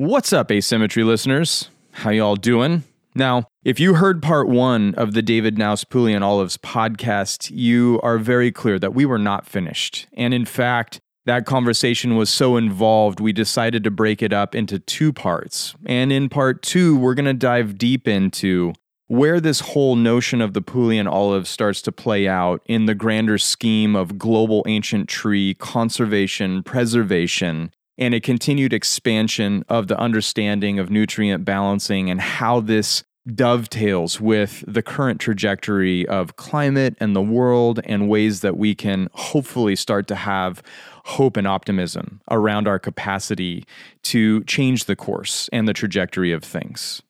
What's up, asymmetry listeners? How y'all doing? Now, if you heard part one of the David Knaus Puli and Olives podcast, you are very clear that we were not finished. And in fact, that conversation was so involved, we decided to break it up into two parts. And in part two, we're going to dive deep into where this whole notion of the Puglian olive starts to play out in the grander scheme of global ancient tree conservation, preservation, and a continued expansion of the understanding of nutrient balancing and how this dovetails with the current trajectory of climate and the world and ways that we can hopefully start to have hope and optimism around our capacity to change the course and the trajectory of things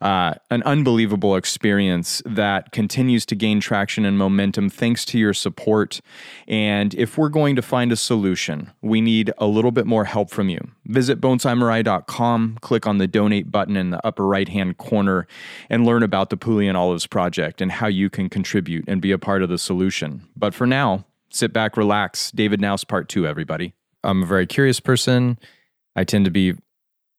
uh, an unbelievable experience that continues to gain traction and momentum thanks to your support. And if we're going to find a solution, we need a little bit more help from you. Visit bonsaimirai.com, click on the donate button in the upper right hand corner, and learn about the Puglian Olives project and how you can contribute and be a part of the solution. But for now, sit back, relax. David Knaus, part two, everybody. I'm a very curious person. I tend to be,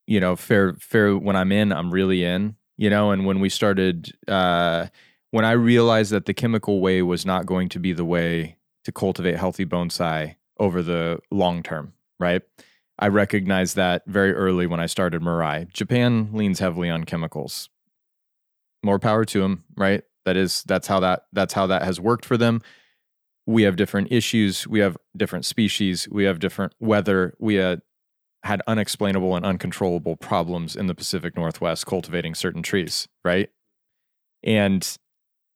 you know, fair, fair when I'm in, I'm really in you know and when we started uh, when i realized that the chemical way was not going to be the way to cultivate healthy bonsai over the long term right? I recognized that very early when i started Mirai japan leans heavily on chemicals. More power to them right? That is that's how that that's how that has worked for them. We have different issues. We have different species. We have different weather. We had unexplainable and uncontrollable problems in the Pacific Northwest cultivating certain trees, right? And,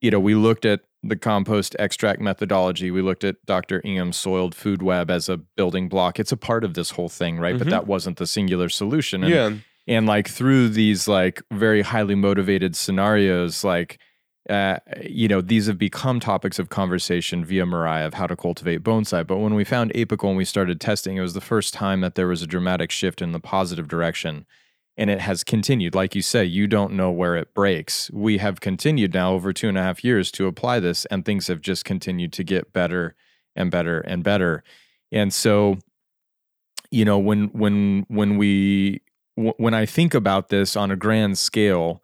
you know, we looked at the compost extract methodology. We looked at Dr. Ingham's Soil Food Web as a building block. It's a part of this whole thing, right? Mm-hmm. But that wasn't the singular solution. And, yeah. And like through these like very highly motivated scenarios, like uh, you know, these have become topics of conversation via Mirai of how to cultivate bonsai. But when we found Apical and we started testing, it was the first time that there was a dramatic shift in the positive direction. And it has continued. Like you say, you don't know where it breaks. We have continued now over two and a half years to apply this, and things have just continued to get better and better and better. And so, you know, when when when we when I think about this on a grand scale,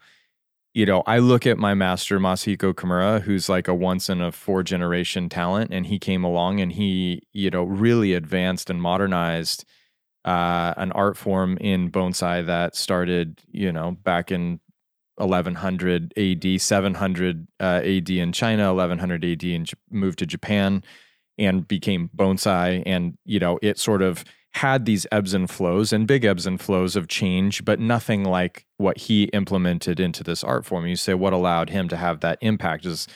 you know, I look at my master Masahiko Kimura, who's like a once in a four generation talent, and he came along and he, you know, really advanced and modernized uh, an art form in bonsai that started, you know, back in 1100 AD, 700 uh, AD in China, 1100 AD, and moved to Japan and became bonsai. And, you know, it sort of had these ebbs and flows and big ebbs and flows of change, but nothing like what he implemented into this art form. You say what allowed him to have that impact is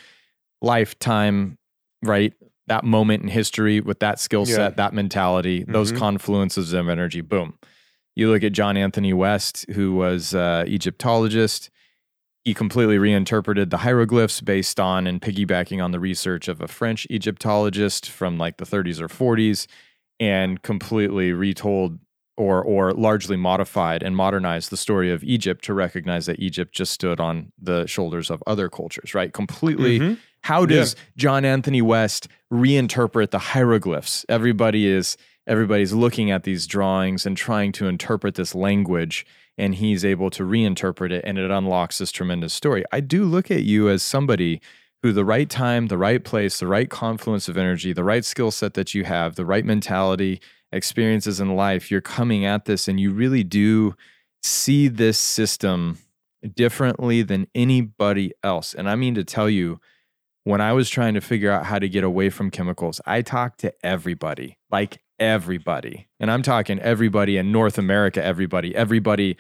lifetime, right? That moment in history with that skill set, yeah. that mentality, mm-hmm. those confluences of energy, boom. You look at John Anthony West, who was uh, Egyptologist. He completely reinterpreted the hieroglyphs based on and piggybacking on the research of a French Egyptologist from like the 30s or 40s and completely retold or or largely modified and modernized the story of Egypt to recognize that Egypt just stood on the shoulders of other cultures, right? Completely. Mm-hmm. How does yeah. John Anthony West reinterpret the hieroglyphs? Everybody is everybody's looking at these drawings and trying to interpret this language and he's able to reinterpret it and it unlocks this tremendous story. I do look at you as somebody who the right time, the right place, the right confluence of energy, the right skill set that you have, the right mentality, experiences in life, you're coming at this and you really do see this system differently than anybody else. And I mean to tell you, when I was trying to figure out how to get away from chemicals, I talked to everybody, like everybody. And I'm talking everybody in North America, everybody, everybody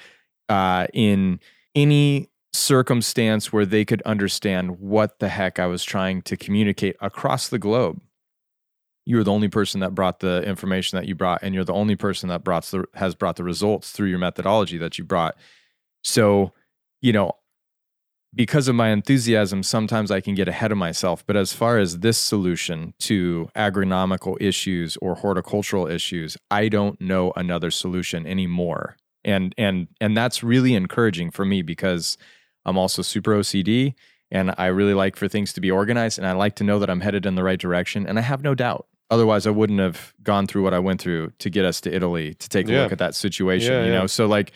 uh, in any circumstance where they could understand what the heck I was trying to communicate across the globe. You were the only person that brought the information that you brought, and you're the only person that brought the, has brought the results through your methodology that you brought. So, you know, because of my enthusiasm, sometimes I can get ahead of myself. But as far as this solution to agronomical issues or horticultural issues, I don't know another solution anymore. And and and that's really encouraging for me because I'm also super OCD and I really like for things to be organized and I like to know that I'm headed in the right direction. And I have no doubt. Otherwise, I wouldn't have gone through what I went through to get us to Italy to take a yeah. look at that situation, yeah, you know? So, like,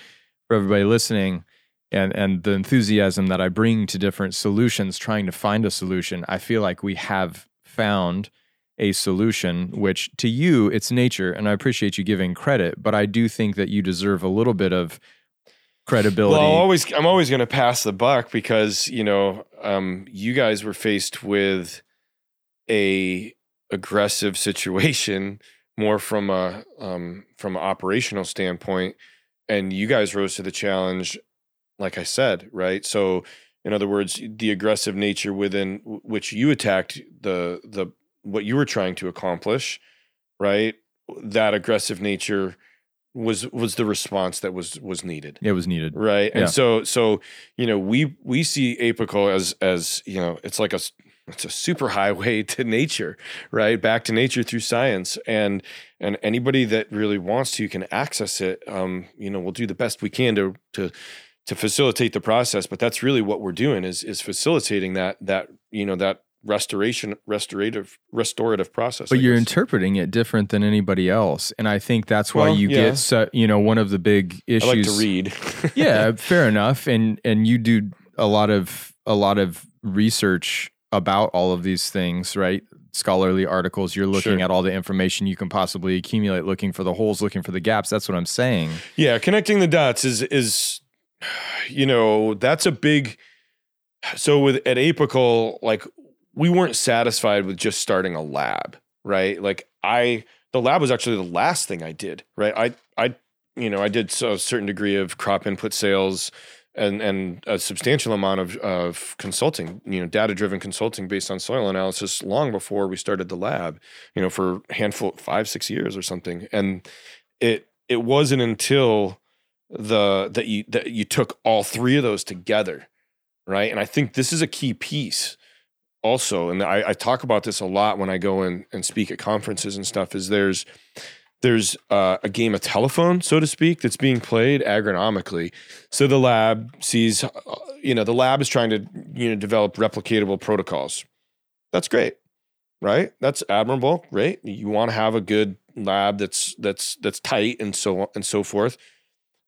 for everybody listening and and the enthusiasm that I bring to different solutions, trying to find a solution, I feel like we have found a solution, which to you it's nature, and I appreciate you giving credit, but I do think that you deserve a little bit of credibility. Well, I'll always I'm always going to pass the buck because you know um, you guys were faced with a aggressive situation more from a um, from an operational standpoint, and you guys rose to the challenge, like I said, right? So, in other words, the aggressive nature within which you attacked the the what you were trying to accomplish, right? That aggressive nature was was the response that was was needed. It was needed, right? And Yeah. so so you know we we see apical as as you know it's like a it's a super highway to nature, right? Back to nature through science, and and anybody that really wants to can access it. Um, you know, we'll do the best we can to to to facilitate the process, but that's really what we're doing is is facilitating that that you know that restoration restorative restorative process. but I you're guess. interpreting it different than anybody else, and I think that's why Well, you yeah. get so, you know one of the big I issues. like to read. yeah, fair enough. And and you do a lot of a lot of research about all of these things, right? Scholarly articles. You're looking Sure. at all the information you can possibly accumulate, looking for the holes, looking for the gaps. That's what I'm saying. Yeah, connecting the dots is is you know, that's a big so with at Apical, like we weren't satisfied with just starting a lab, right? Like I the lab was actually the last thing I did, right? I I you know, I did a certain degree of crop input sales and and a substantial amount of of consulting, you know, data driven consulting based on soil analysis long before we started the lab, you know, for a handful 5 6 years or something. And it it wasn't until the that you that you took all three of those together right and i think this is a key piece also and I, I talk about this a lot when i go in and speak at conferences and stuff is there's there's uh, a game of telephone so to speak that's being played agronomically. So the lab sees uh, you know the lab is trying to you know develop replicatable protocols. That's great right? That's admirable great. You want to have a good lab that's that's that's tight and so on and so forth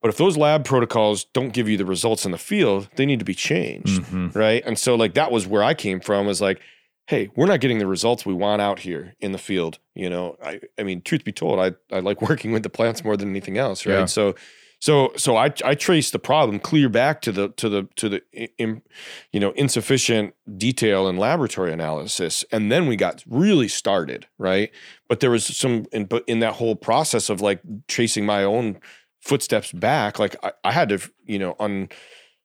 but if those lab protocols don't give you the results in the field they need to be changed Mhm. right? And so like that was where i came from was like hey we're not getting the results we want out here in the field you know? I i mean truth be told i i like working with the plants more than anything else right? Yeah. so so so i i trace the problem clear back to the to the to the i- im, you know insufficient detail and laboratory analysis. And then we got really started right? But there was some in but in that whole process of like tracing my own footsteps back like I, I had to you know un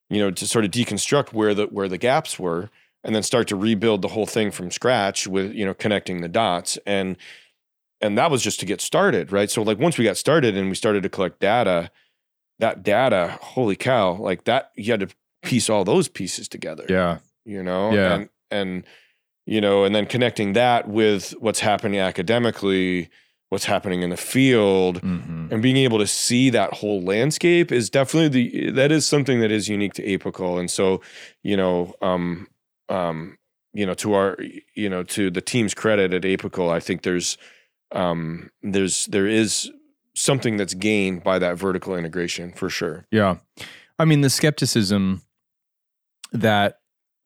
you know to sort of deconstruct where the where the gaps were and then start to rebuild the whole thing from scratch with you know connecting the dots and and that was just to get started right so like once we got started and we started to collect data that data holy cow like that you had to piece all those pieces together Yeah. you know Yeah. and and you know and then connecting that with what's happening academically what's happening in the field. Hmm and being able to see that whole landscape is definitely the that is something that is unique to apical. And so you know um um you know to our you know to the team's credit at apical i think there's um there's there is something that's gained by that vertical integration for sure. Yeah. I mean, the skepticism that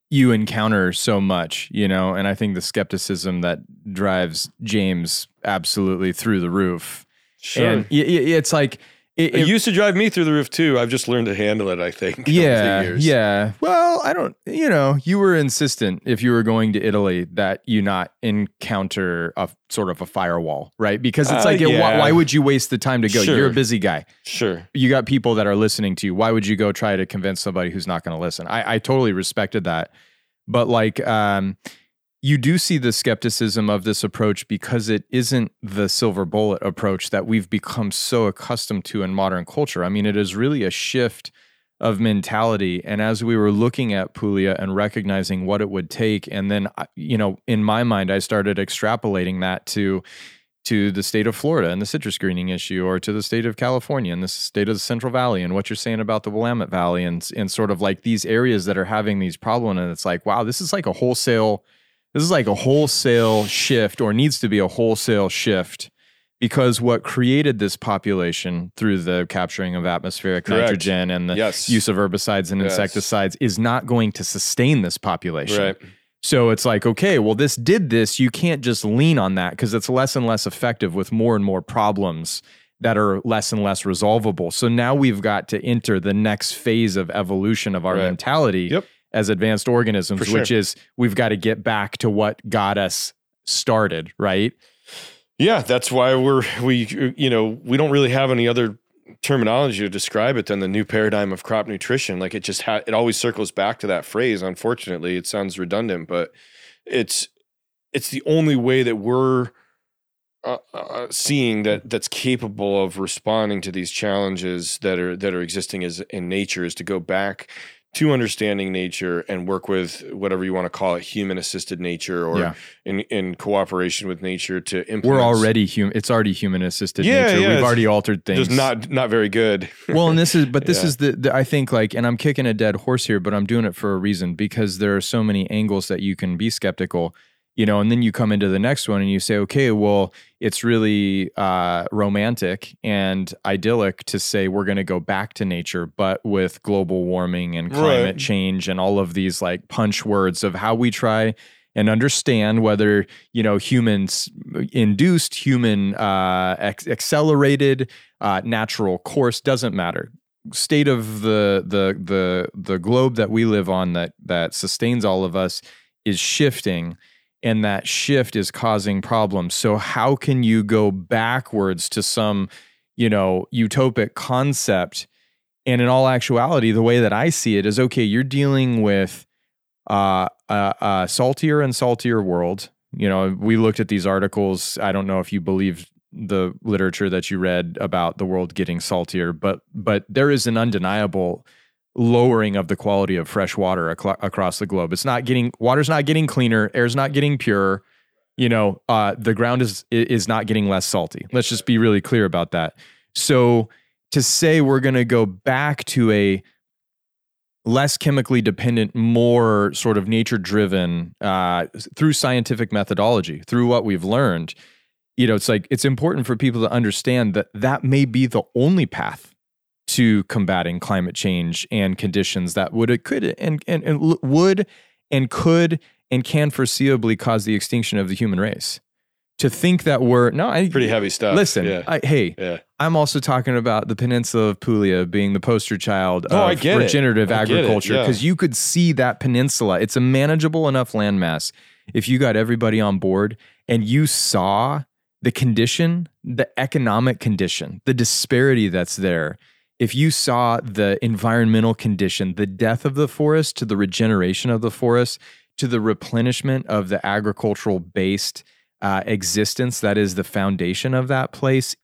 you encounter so much, you know, and I think the skepticism that drives James absolutely through the roof. Sure. And it's like, it, it it- used to drive me through the roof too i've just learned to handle it i think yeah, years. yeah. Well, I don't, you know, you were insistent if you were going to Italy that you not encounter a sort of a firewall, right? Because it's Uh, like, it- why, why would you waste the time to go? You're a busy guy. sure you got people that are listening to you. Why would you go try to convince somebody who's not going to listen? I, I totally respected that. But like, um, you do see the skepticism of this approach because it isn't the silver bullet approach that we've become so accustomed to in modern culture. I mean, it is really a shift of mentality. And as we were looking at Puglia and recognizing what it would take, and then, uh, you know, in my mind, I started extrapolating that to to the state of Florida and the citrus greening issue, or to the state of California and the state of the Central Valley, and what you're saying about the Willamette Valley, and and sort of like these areas that are having these problems, and it's like, wow, this is like a wholesale, this is like a wholesale shift, or needs to be a wholesale shift because what created this population through the capturing of atmospheric Correct. nitrogen and the Yes. use of herbicides and Yes. insecticides is not going to sustain this population. Right. So it's like, okay, well, this did this. You can't just lean on that because it's less and less effective with more and more problems that are less and less resolvable. So now we've got to enter the next phase of evolution of our Right. mentality Yep. As advanced organisms, sure. which is we've got to get back to what got us started, right? Yeah, that's why we're we you know we don't really have any other terminology to describe it than the new paradigm of crop nutrition. Like it just ha- it always circles back to that phrase. Unfortunately, it sounds redundant, but it's it's the only way that we're uh, uh, seeing that that's capable of responding to these challenges that are that are existing as in nature is to go back to understanding nature and work with whatever you want to call it human assisted nature or Yeah. in in cooperation with nature to implement We're already human. It's already human assisted Yeah, nature. yeah, We've already altered things. just not not very good well, and this is, but this is the, the, I think like, and I'm kicking a dead horse here, but I'm doing it for a reason because there are so many angles that you can be skeptical, you know, and then you come into the next one and you say, okay, well, it's really uh, romantic and idyllic to say we're going to go back to nature, but with global warming and climate Right. change and all of these like punch words of how we try and understand whether you know humans induced human uh, ex- accelerated uh, natural course doesn't matter state of the the the the globe that we live on that that sustains all of us is shifting and that shift is causing problems so how can you go backwards to some you know utopic concept and in all actuality the way that i see it is okay you're dealing with uh, a, a saltier and saltier world. You know, we looked at these articles. I don't know if you believe the literature that you read about the world getting saltier, but but there is an undeniable lowering of the quality of fresh water across the globe. It's not getting water's not getting cleaner, air's not getting pure. You know, uh, the ground is is not getting less salty. Let's just be really clear about that. So to say we're going to go back to a less chemically dependent, more sort of nature driven uh, through scientific methodology, through what we've learned. You know, it's like it's important for people to understand that that may be the only path to combating climate change and conditions that would it could and, and, and would and could and can foreseeably cause the extinction of the human race. To think that we're no, I pretty heavy stuff Listen, yeah I, hey, yeah I'm also talking about the peninsula of Puglia being the poster child No, I of get regenerative I get it, agriculture yeah. because you could see that peninsula. It's a manageable enough landmass. If you got everybody on board and you saw the condition, the economic condition, the disparity that's there, if you saw the environmental condition, the death of the forest to the regeneration of the forest to the replenishment of the agricultural based uh, existence that is the foundation of that place,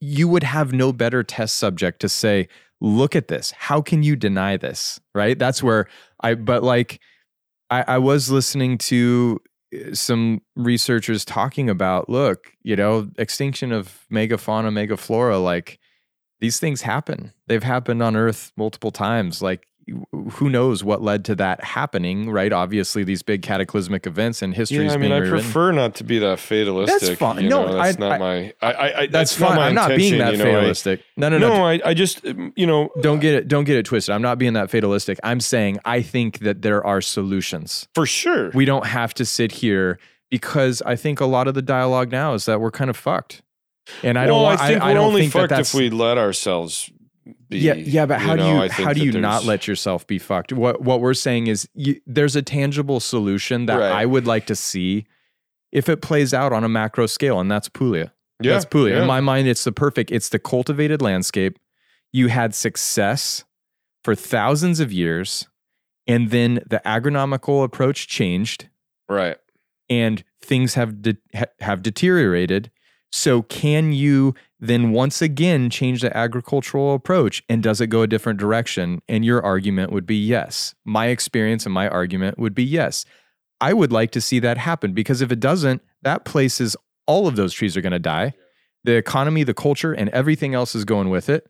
you would have no better test subject to say, look at this. How can you deny this? Right? That's where I, but like, I, I was listening to uh, some researchers talking about look, you know, extinction of megafauna, megaflora, like these things happen. They've happened on Earth multiple times. Like, who knows what led to that happening, right? Obviously, these big cataclysmic events and history yeah, I mean, I rewritten. prefer not to be that fatalistic. That's fine. No, know, that's I- not I- my. I, I, I That's not my I'm not being that you know, fatalistic. no, no, no. no, I, I just um, you know don't get it. Don't get it twisted. I'm not being that fatalistic. I'm saying I think that there are solutions. for sure. We don't have to sit here because I think a lot of the dialogue now is that we're kind of fucked. And I don't. well, I think I, we're don't only think that fucked that's, if we let ourselves be. Yeah, yeah, but how do know, you I how do you not let yourself be fucked? What what we're saying is you, there's a tangible solution that Right. I would like to see if it plays out on a macro scale, and that's Puglia. Yeah, That's Puglia. yeah. In my mind, it's the perfect. It's the cultivated landscape. You had success for thousands of years, and then the agronomical approach changed, right. and things have de- ha- have deteriorated. So, can you then once again change the agricultural approach, and does it go a different direction? And your argument would be yes. My experience and my argument would be yes. I would like to see that happen because if it doesn't, that place is all of those trees are going to die. The economy, the culture, and everything else is going with it.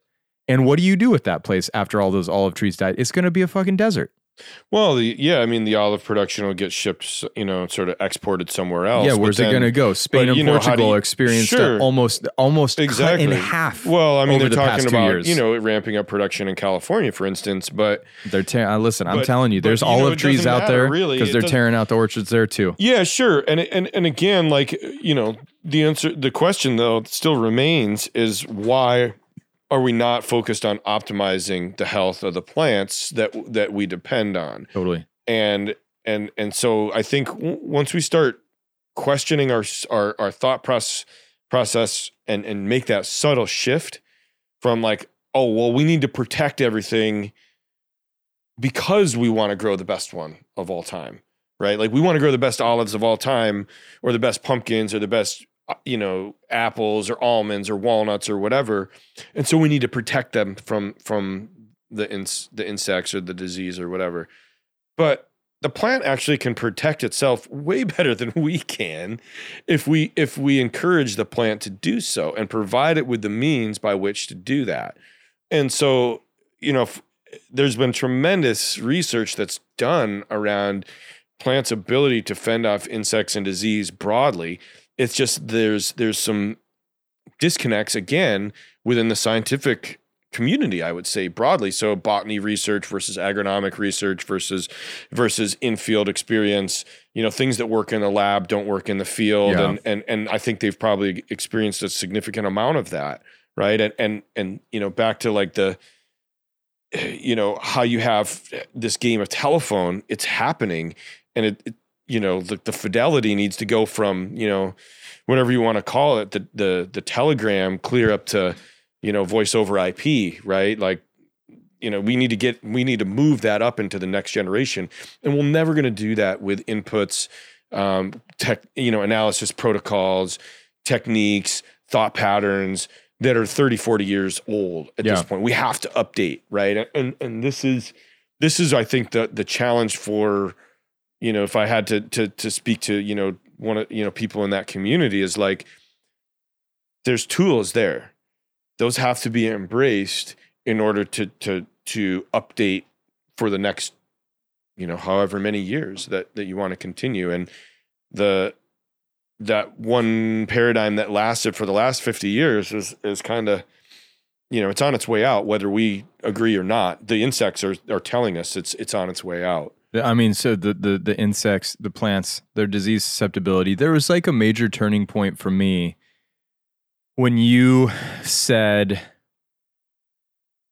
And what do you do with that place after all those olive trees died? It's going to be a fucking desert. Well, the, yeah, I mean, the olive production will get shipped, you know, sort of exported somewhere else. yeah, but where's it going to go? Spain but, and know, Portugal you- experienced Sure. almost almost cut Exactly. in half. Well, I mean, over they're the talking about years. you know ramping up production in California, for instance. But They're tearing. Uh, listen, I'm telling you, but, there's you olive it trees out matter, there really. because they're tearing out the orchards there too. yeah, sure. And and and again, like you know, the answer, the question though still remains is why are we not focused on optimizing the health of the plants that that we depend on? Totally. and and and so I think w- once we start questioning our our, our thought process process and and make that subtle shift from like oh well we need to protect everything because we want to grow the best one of all time right like we want to grow the best olives of all time or the best pumpkins or the best Uh, you know apples or almonds or walnuts or whatever. And so we need to protect them from from the ins- the insects or the disease or whatever. But the plant actually can protect itself way better than we can if we if we encourage the plant to do so and provide it with the means by which to do that. And so you know f- there's been tremendous research that's done around plants ability to fend off insects and disease broadly it's just there's there's some disconnects again within the scientific community i would say broadly. So botany research versus agronomic research versus versus in-field experience. You know things that work in the lab don't work in the field. Yeah. and and and i think they've probably experienced a significant amount of that right? And and and you know back to like the you know how you have this game of telephone it's happening. And it, it you know the, the fidelity needs to go from you know whatever you want to call it the the the telegram clear up to you know voice over ip right? Like you know we need to get we need to move that up into the next generation. And we're never going to do that with inputs um tech you know analysis protocols techniques thought patterns that are 30 40 years old at this point. We have to update right? And and this is this is i think the the challenge for you know if i had to to to speak to you know one of you know people in that community is like there's tools there. Those have to be embraced in order to to to update for the next you know however many years that that you want to continue. And the that one paradigm that lasted for the last 50 years is is kind of you know it's on its way out whether we agree or not. The insects are are telling us it's it's on its way out I mean, so the, the the insects, the plants, their disease susceptibility. There was like a major turning point for me when you said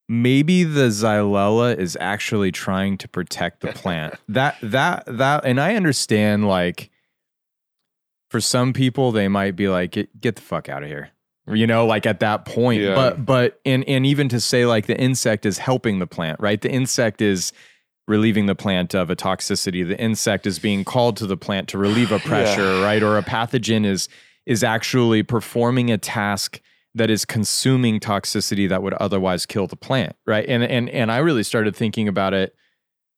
maybe the xylella is actually trying to protect the plant. that that that, and I understand like for some people they might be like get, get the fuck out of here. You know, like at that point. Yeah. But but and and even to say like the insect is helping the plant, right? The insect is relieving the plant of a toxicity. The insect is being called to the plant to relieve a pressure, right? Or a pathogen is is actually performing a task that is consuming toxicity that would otherwise kill the plant, right? And and and I really started thinking about it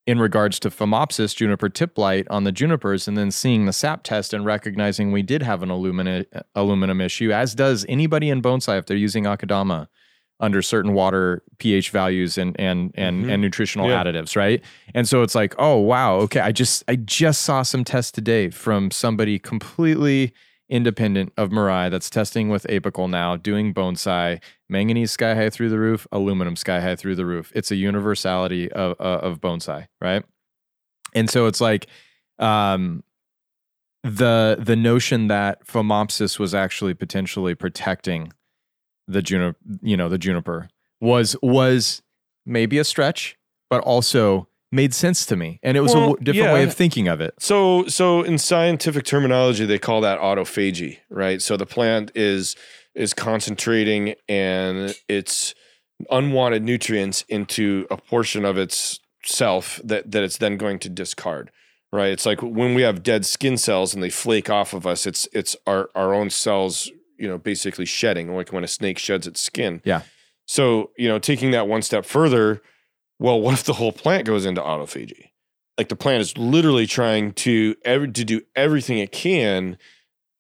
in regards to Phomopsis juniper tip blight on the junipers, and then seeing the sap test and recognizing we did have an aluminum aluminum issue, as does anybody in bonsai if they're using akadama under certain water pH values and and and Mhm. and nutritional Yeah. additives, right? And so it's like, oh wow, okay, I just I just saw some tests today from somebody completely independent of Mirai that's testing with apical now, doing bonsai, manganese sky high through the roof, aluminum sky high through the roof. It's a universality of uh, of bonsai, right? And so it's like um the the notion that Phomopsis was actually potentially protecting the juniper, you know, the juniper was was maybe a stretch, but also made sense to me, and it was a Well, w- different way of thinking of it. So, so in scientific terminology, they call that autophagy, right? So the plant is is concentrating and its unwanted nutrients into a portion of its self that that it's then going to discard, right? It's like when we have dead skin cells and they flake off of us, it's it's our our own cells, you know, basically shedding, like when a snake sheds its skin. Yeah. So, you know, taking that one step further, well, what if the whole plant goes into autophagy? like the plant is literally trying to every, to do everything it can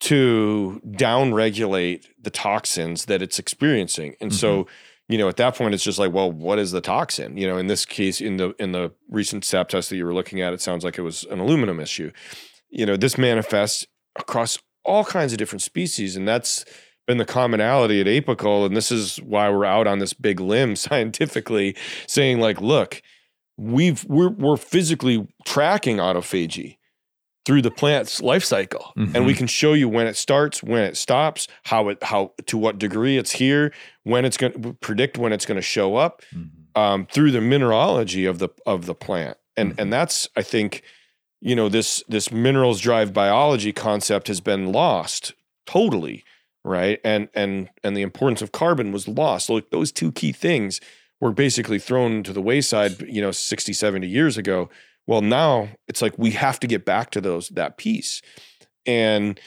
to down regulate the toxins that it's experiencing and so mm-hmm. you know, at that point, it's just like, well, what is the toxin? You know, in this case, in the in the recent SAP test that you were looking at, it sounds like it was an aluminum issue. You know, this manifests across all kinds of different species, and that's been the commonality at apical. And this is why we're out on this big limb scientifically, saying like, look, we've we're we're physically tracking autophagy through the plant's life cycle mm-hmm. and we mm-hmm. can show you when it starts when it stops how it how to what degree it's here when it's going to predict when it's going to show up mm-hmm. um, through the mineralogy of the of the plant and mm-hmm. and that's i think you know this this minerals drive biology concept has been lost totally right and and and the importance of carbon was lost like those two key things were basically thrown to the wayside you know 60 70 years ago well, now it's like we have to get back to those that piece. And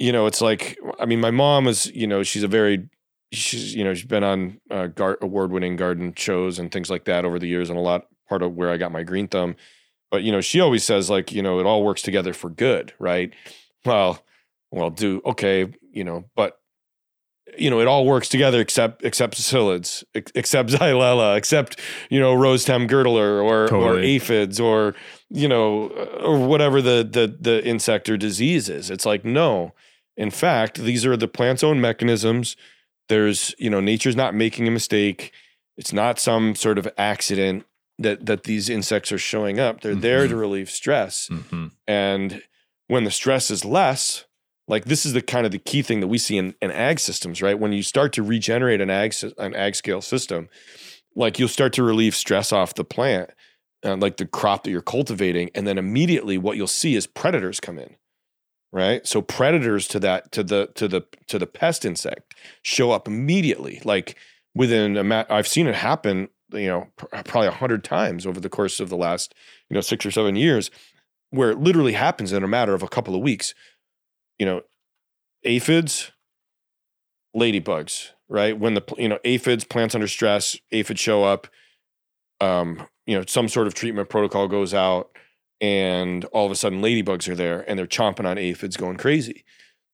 you know, it's like I mean, my mom is, you know, she's a very she's you know she's been on uh, gar- award-winning garden shows and things like that over the years and a lot part of where I got my green thumb. But you know, she always says like, you know, it all works together for good, right? Well, well, do okay, you know, but you know, it all works together except except psyllids, except xylella, except you know rose stem girdler or totally. or aphids or you know or whatever the the the insect or disease is. It's like no, in fact, these are the plant's own mechanisms. There's you know nature's not making a mistake. It's not some sort of accident that that these insects are showing up. They're mm-hmm. there to relieve stress, mm-hmm. and when the stress is less like this is the kind of the key thing that we see in, in ag systems, right? When you start to regenerate an ag an ag scale system, like you'll start to relieve stress off the plant, uh, like the crop that you're cultivating, and then immediately what you'll see is predators come in, right? So predators to that to the to the to the pest insect show up immediately, like within a mat. I've seen it happen, you know, pr- probably a hundred times over the course of the last you know six or seven years, where it literally happens in a matter of a couple of weeks you know, aphids, ladybugs, right? When the you know aphids, plants under stress, aphids show up. Um, you know, some sort of treatment protocol goes out, and all of a sudden, ladybugs are there, and they're chomping on aphids, going crazy.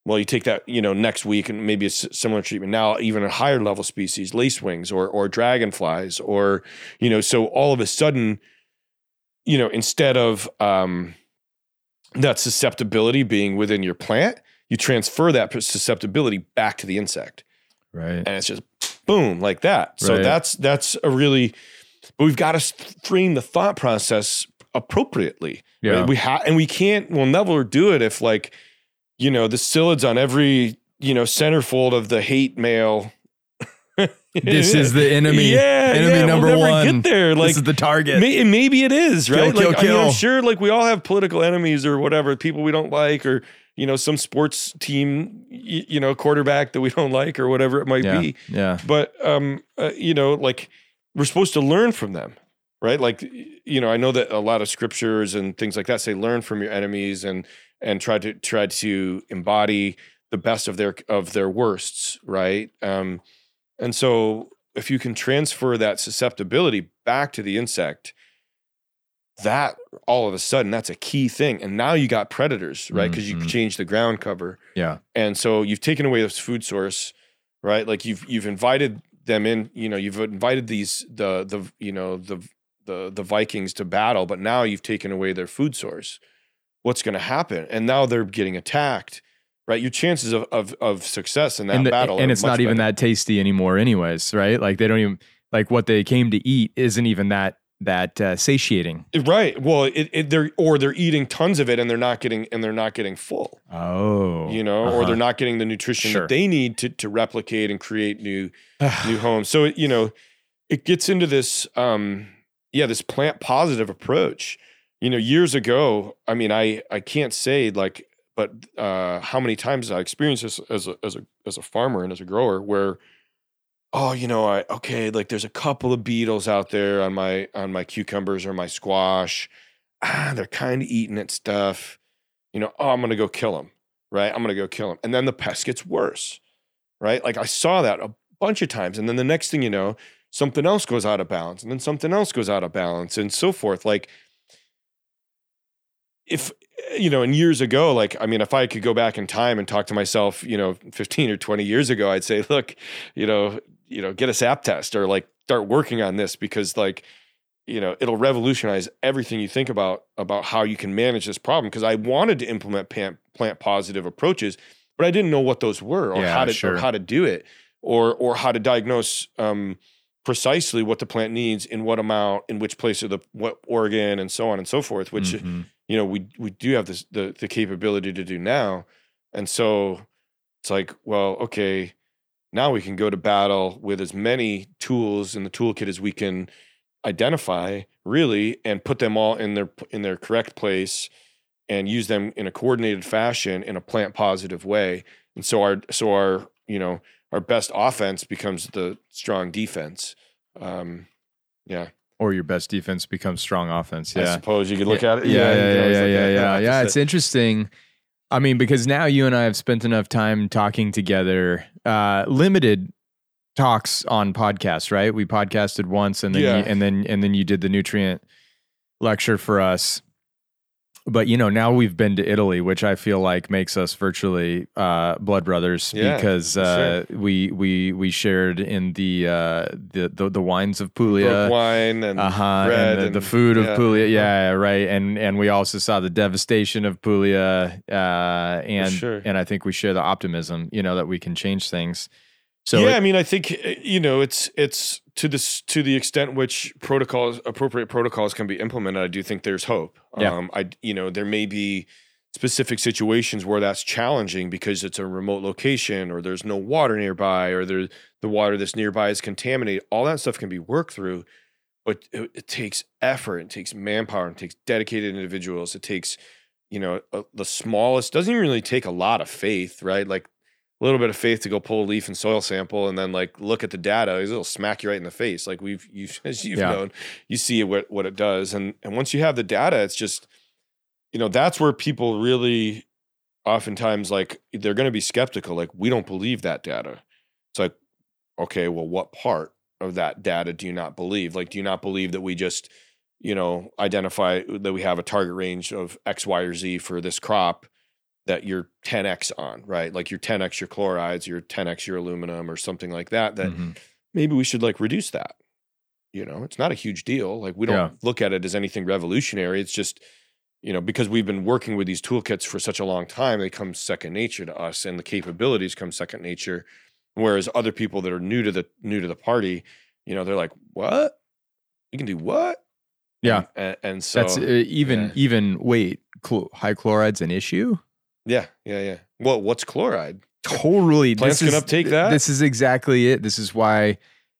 Well, you take that, you know, next week, and maybe it's similar treatment now, even a higher level species, lacewings or or dragonflies, or you know, so all of a sudden, you know, instead of um, that susceptibility being within your plant, you transfer that susceptibility back to the insect. Right. And it's just boom, like that. So right. that's that's a really but we've got to frame the thought process appropriately. Yeah. Right? We have and we can't we'll never do it if like, you know, the psyllids on every, you know, centerfold of the hate mail this is the enemy. Yeah, enemy yeah, number we'll one. Get there. Like this is the target. May, maybe it is right. Kill, like kill, kill. I am sure, like we all have political enemies or whatever, people we don't like, or you know, some sports team, you know, quarterback that we don't like, or whatever it might yeah, be. Yeah. But um, uh, you know, like we're supposed to learn from them, right? Like you know, I know that a lot of scriptures and things like that say learn from your enemies and and try to try to embody the best of their of their worsts, right? Um, and so if you can transfer that susceptibility back to the insect, that all of a sudden that's a key thing. And now you got predators, right? Because mm-hmm. you change the ground cover. Yeah. And so you've taken away this food source, right? Like you've you've invited them in, you know, you've invited these the the you know the the the Vikings to battle, but now you've taken away their food source. What's going to happen? And now they're getting attacked right? Your chances of of, of success in that and the, battle, and it's not even that tasty anymore, anyways, right? Like they don't even like what they came to eat isn't even that that uh, satiating, right? Well, it, it, they're or they're eating tons of it and they're not getting and they're not getting full. Oh, you know, uh-huh. or they're not getting the nutrition sure. that they need to to replicate and create new new homes. So you know, it gets into this, um, yeah, this plant positive approach. You know, years ago, I mean, I I can't say like but uh, how many times I experienced this as a as a as a farmer and as a grower where oh you know I okay like there's a couple of beetles out there on my on my cucumbers or my squash. Ah they're kind of eating at stuff. You know oh I'm gonna go kill them right? I'm gonna go kill them and then the pest gets worse right? Like I saw that a bunch of times. And then the next thing you know something else goes out of balance. And then something else goes out of balance and so forth. Like if you know, and years ago, like, I mean, if I could go back in time and talk to myself, you know, 15 or 20 years ago, I'd say, look, you know, you know, get a sap test or like start working on this because like, you know, it'll revolutionize everything you think about about how you can manage this problem. Because I wanted to implement plant plant positive approaches, but I didn't know what those were or Yeah, how to sure. or how to do it or or how to diagnose um, precisely what the plant needs in what amount in which place of the what organ and so on and so forth. Which Mhm. You know we we do have this the the capability to do now. And so it's like well okay now we can go to battle with as many tools in the toolkit as we can identify really and put them all in their in their correct place and use them in a coordinated fashion in a plant positive way. And so our so our you know our best offense becomes the strong defense. Um yeah or your best defense becomes strong offense. Yeah. i suppose you could look at it yeah, yeah, yeah, yeah, yeah, yeah, yeah. It's interesting. I mean, because now you and I have spent enough time talking together, uh, limited talks on podcasts, right? We podcasted once, and then Yeah. you, and then and then you did the nutrient lecture for us. But you know, now we've been to Italy, which I feel like makes us virtually uh, blood brothers Yeah, because uh, we we we shared in the uh, the, the the wines of Puglia wine and uh-huh bread and the, the and- food of yeah. Puglia yeah right and and we also saw the devastation of Puglia uh and sure. and I think we share the optimism you know that we can change things so yeah, it- I mean, I think uh, you know, it's it's to this to the extent which protocols, appropriate protocols, can be implemented. I do think there's hope. Yeah. Um, I you know, there may be specific situations where that's challenging because it's a remote location, or there's no water nearby, or there's the water that's nearby is contaminated. All that stuff can be worked through, but it, it takes effort. It takes manpower. It takes dedicated individuals. It takes you know the smallest. Doesn't even really take a lot of faith, right? Like a little bit of faith to go pull a leaf and soil sample and then like look at the data it'll smack you right in the face. Like we've you as you've Yeah. known you see what what it does. And and once you have the data it's just you know that's where people really oftentimes like they're going to be skeptical like we don't believe that data. It's like okay well what part of that data do you not believe? Like do you not believe that we just you know identify that we have a target range of x y or z for this crop that you're 10x on, right? Like you're 10x your chlorides, you're 10x your aluminum or something like that, that Mhm. maybe we should like reduce that. You know, it's not a huge deal. Like we don't Yeah. look at it as anything revolutionary. It's just, you know, because we've been working with these toolkits for such a long time, they come second nature to us and the capabilities come second nature. Whereas other people that are new to the new to the party, you know, they're like, what? You can do what? Yeah. And, and so that's uh, even yeah. even wait chl- high chloride's an issue yeah, yeah, yeah. Well, what's chloride? totally Plants this can is- uptake that? this is exactly it this is why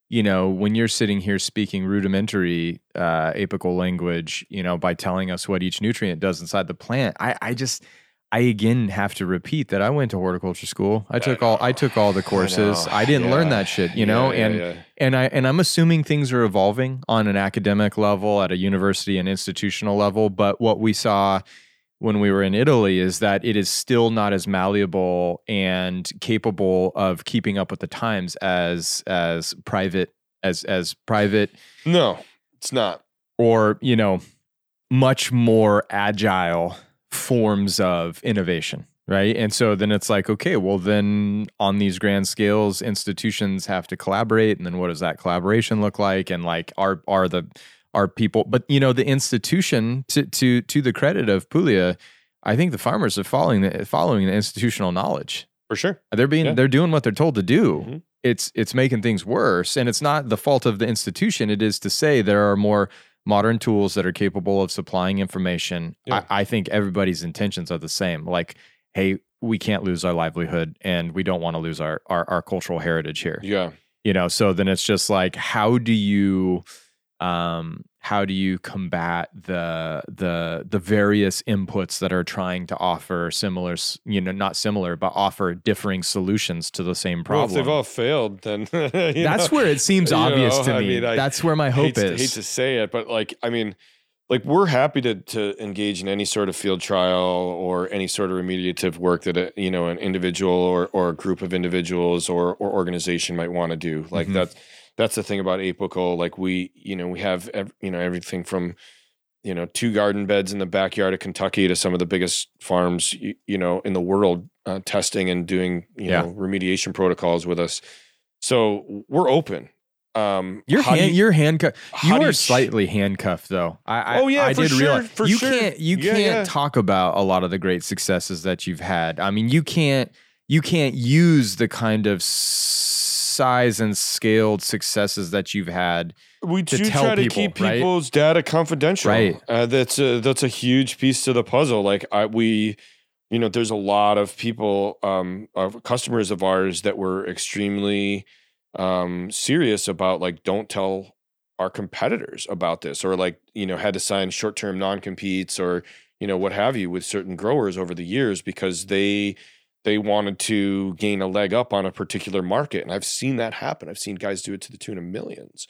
you know when you're sitting here speaking rudimentary uh apical language you know by telling us what each nutrient does inside the plant i i just i again have to repeat that i went to horticulture school i took all i took all the courses know. i, didn't learn that shit you know Yeah, yeah, and yeah. and I and I'm assuming things are evolving on an academic level at a university and institutional level, but what we saw when we were in Italy is that it is still not as malleable and capable of keeping up with the times as as private as as private No, it's not. or, you know, much more agile forms of innovation. Right. And so then it's like, okay, well, then on these grand scales, institutions have to collaborate. And then what does that collaboration look like? And like, are, are the, are people, but you know, the institution to, to, to the credit of Puglia, I think the farmers are following the, following the institutional knowledge. For sure. They're being, Yeah. they're doing what they're told to do. Mhm. It's, it's making things worse. And it's not the fault of the institution. It is to say there are more modern tools that are capable of supplying information. Yeah. I, I think everybody's intentions are the same. Like, hey, we can't lose our livelihood and we don't want to lose our, our our cultural heritage here. Yeah. You know, so then it's just like how do you um how do you combat the the the various inputs that are trying to offer similar you know not similar but offer differing solutions to the same Well, problem if they've all failed, then that's know, where it seems obvious know, to I me mean, I that's where my hope hate, to- is hate to say it, but like, I mean, like we're happy to to engage in any sort of field trial or any sort of remediative work that a, you know an individual or or a group of individuals or or organization might want to do. Like Mhm. that's that's the thing about apical. Like we, you know, we have ev- you know everything from you know two garden beds in the backyard of Kentucky to some of the biggest farms you, you know in the world uh, testing and doing you Yeah. know remediation protocols with us. So we're open. Um, You're hand, you- you're handcuffed. You are you slightly handcuffed, though. I, I Oh, yeah, I for did sure, realize you sure. can't you Yeah, can't yeah. talk about a lot of the great successes that you've had. I mean, you can't you can't use the kind of size and scaled successes that you've had. we to do tell try to people, keep right? people's data confidential. Right. Uh, that's a that's a huge piece to the puzzle. Like I we, you know, there's a lot of people, um, of customers of ours that were extremely um serious about like don't tell our competitors about this or like you know had to sign short-term non-competes or you know what have you with certain growers over the years because they they wanted to gain a leg up on a particular market and i've seen that happen. I've seen guys do it to the tune of millions.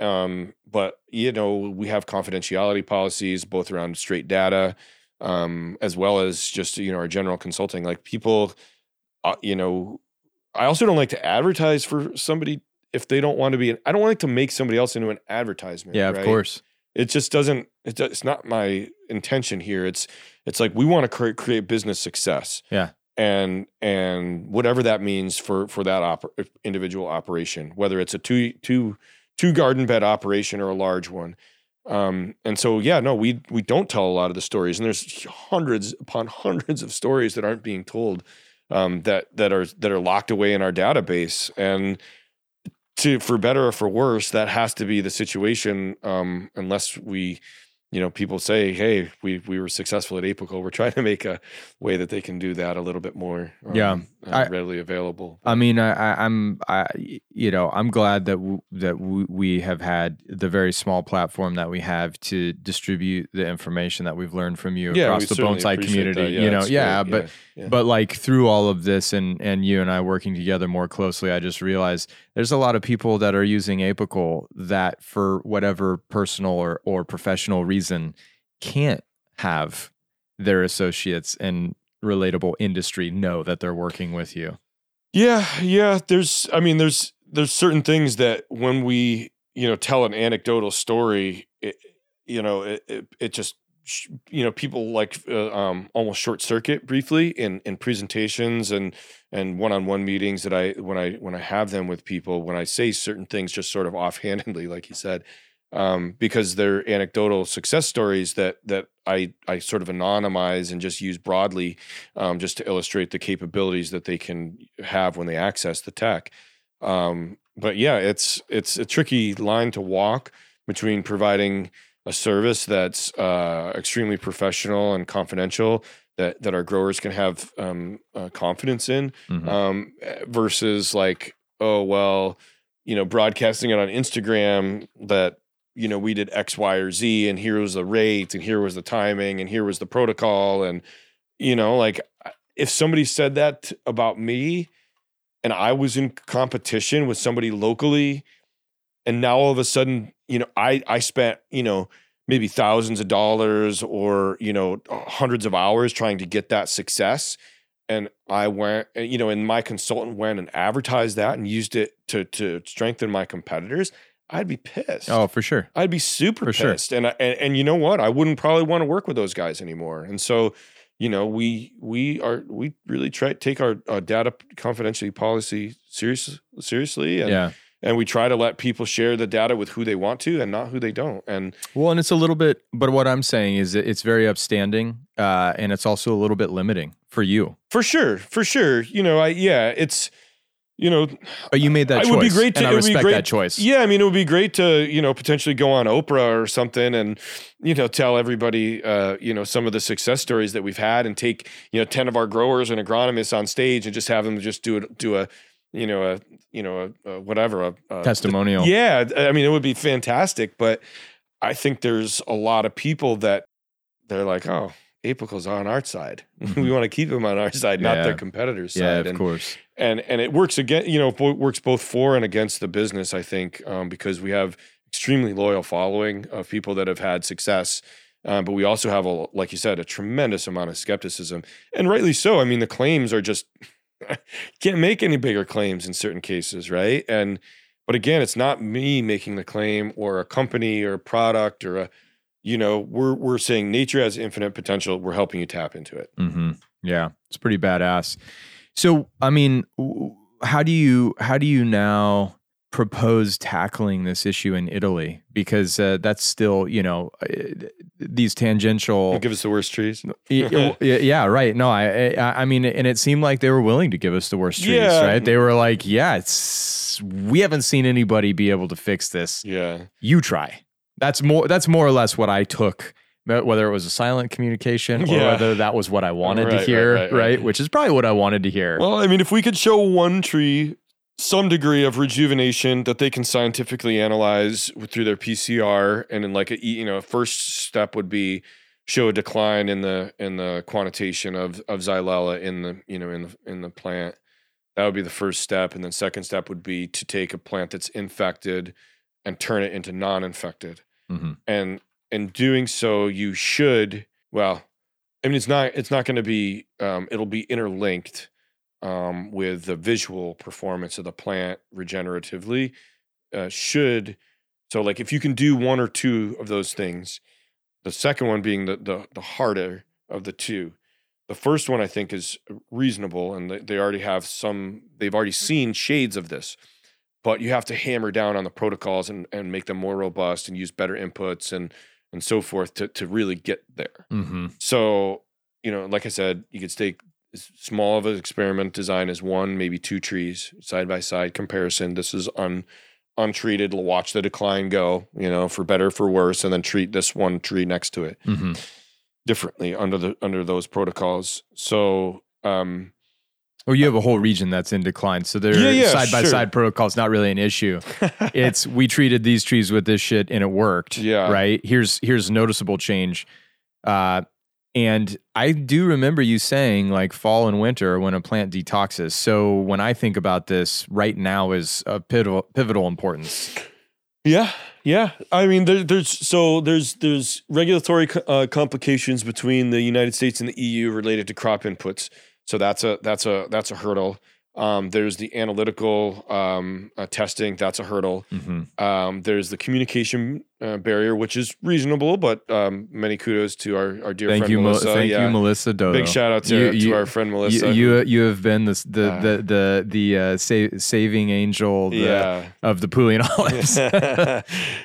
Um, but you know we have confidentiality policies both around straight data um, as well as just you know our general consulting. Like people uh, you know i also don't like to advertise for somebody if they don't want to be i don't like to make somebody else into an advertisement Yeah, of course. it just doesn't it's not my intention here. It's it's like we want to create, create business success. Yeah. And and whatever that means for for that oper- individual operation whether it's a two two two garden bed operation or a large one. Um and so yeah no we we don't tell a lot of the stories and there's hundreds upon hundreds of stories that aren't being told um that that are that are locked away in our database. And to for better or for worse that has to be the situation um unless we you know people say hey we we were successful at apical we're trying to make a way that they can do that a little bit more Yeah, um, uh, I- readily available I mean, I, I'm, I, you know, I'm glad that w- that w- we have had the very small platform that we have to distribute the information that we've learned from you yeah across the bonsai community. that. you know, yeah, great. but yeah. but like through all of this and and you and I working together more closely, I just realized there's a lot of people that are using Apical that for whatever personal or or professional reason can't have their associates and relatable industry know that they're working with you. Yeah, yeah. There's, I mean, there's there's certain things that when we, you know, tell an anecdotal story, it, you know, it it, it just, you know, people like uh, um, almost short circuit briefly in in presentations and and one on one meetings that I when I when I have them with people when I say certain things just sort of offhandedly, like you said, um, because they're anecdotal success stories that that I I sort of anonymize and just use broadly um, just to illustrate the capabilities that they can have when they access the tech. Um, but yeah, it's it's a tricky line to walk between providing a service that's uh, extremely professional and confidential that that our growers can have um, uh, confidence in Mhm. um, versus like oh well you know broadcasting it on Instagram that you know we did X Y or Z and here was the rate and here was the timing and here was the protocol and you know like if somebody said that about me and I was in competition with somebody locally and now all of a sudden you know I I spent you know maybe thousands of dollars or you know hundreds of hours trying to get that success and I went you know and my consultant went and advertised that and used it to to strengthen my competitors I'd be pissed Oh, for sure. I'd be super For sure. pissed and, I- and and you know what I wouldn't probably want to work with those guys anymore and so you know we we are we really try take our, uh data confidentiality policy serious seriously and yeah. And we try to let people share the data with who they want to and not who they don't and Well, and it's a little bit, but what I'm saying is it's very upstanding, uh, and it's also a little bit limiting for you. for sure for sure you know I yeah it's you know But you made that It choice. would be great to- and I it respect great- that choice. Yeah, I mean, it would be great to you know potentially go on Oprah or something, and you know tell everybody uh, you know some of the success stories that we've had, and take you know ten of our growers and agronomists on stage and just have them just do it do a you know a you know a, a whatever a, a Testimonial. Yeah, I mean, it would be fantastic, but I think there's a lot of people that they're like, oh. Apical's on our side. we want to keep them on our side, not Yeah. their competitors' Yeah, side. Yeah, of and course. and and it works again you know bo- works both for and against the business i think um, because we have extremely loyal following of people that have had success um, but we also have a like you said a tremendous amount of skepticism and rightly so i mean the claims are just can't make any bigger claims in certain cases right and but again it's not me making the claim or a company or a product or a you know we're we're saying nature has infinite potential we're helping you tap into it Mm-hmm. Yeah, it's pretty badass. So, I mean, how do you how do you now propose tackling this issue in Italy? Because uh, that's still you know uh, these tangential. Give us the worst trees. yeah, yeah, right. No, I, I, I mean, and it seemed like they were willing to give us the worst trees, Yeah. right? They were like, yeah, it's we haven't seen anybody be able to fix this. Yeah. You try. That's more. That's more or less what I took. Whether it was a silent communication or Yeah. whether that was what I wanted Right, to right, hear, right, right. Which is probably what I wanted to hear. Well, I mean, if we could show one tree some degree of rejuvenation that they can scientifically analyze through their PCR, and in like a you know, first step would be show a decline in the in the quantitation of of xylella in the you know in the in the plant. That would be the first step, and then second step would be to take a plant that's infected and turn it into non-infected Mhm. and in doing so you should well i mean it's not it's not going to be um, it'll be interlinked um, with the visual performance of the plant regeneratively uh, should so like if you can do one or two of those things the second one being the the, the harder of the two the first one i think is reasonable and they, they already have some they've already seen shades of this but you have to hammer down on the protocols and, and make them more robust and use better inputs and and so forth to to really get there. Mm-hmm. So, you know, like I said, you could as small of an experiment design as one, maybe two trees side by side comparison. This is un untreated. Watch the decline go, you know, for better for worse, and then treat this one tree next to it Mm-hmm. differently under the under those protocols. So um Or you have a whole region that's in decline, so their Yeah, yeah, side by side protocol is not really an issue. it's we treated these trees with this shit and it worked. Yeah. Right. Here's here's noticeable change. Uh, and I do remember you saying like fall and winter when a plant detoxes. So when I think about this, right now is of pivotal pivotal importance. Yeah, yeah. I mean, there, there's so there's there's regulatory uh, complications between the United States and the EU related to crop inputs. So that's a that's a that's a hurdle. Um, there's the analytical um, uh, testing. That's a hurdle. Mm-hmm. Um, there's the communication uh, barrier, which is reasonable, but um, many kudos to our, our dear Thank friend you, Mel- Melissa. thank yeah. you, Melissa Dodo. Big shout out to, You- to you- our friend Melissa. You, you you have been the the Uh, the the, the uh, sa- saving angel the, yeah. of the Puglian olives.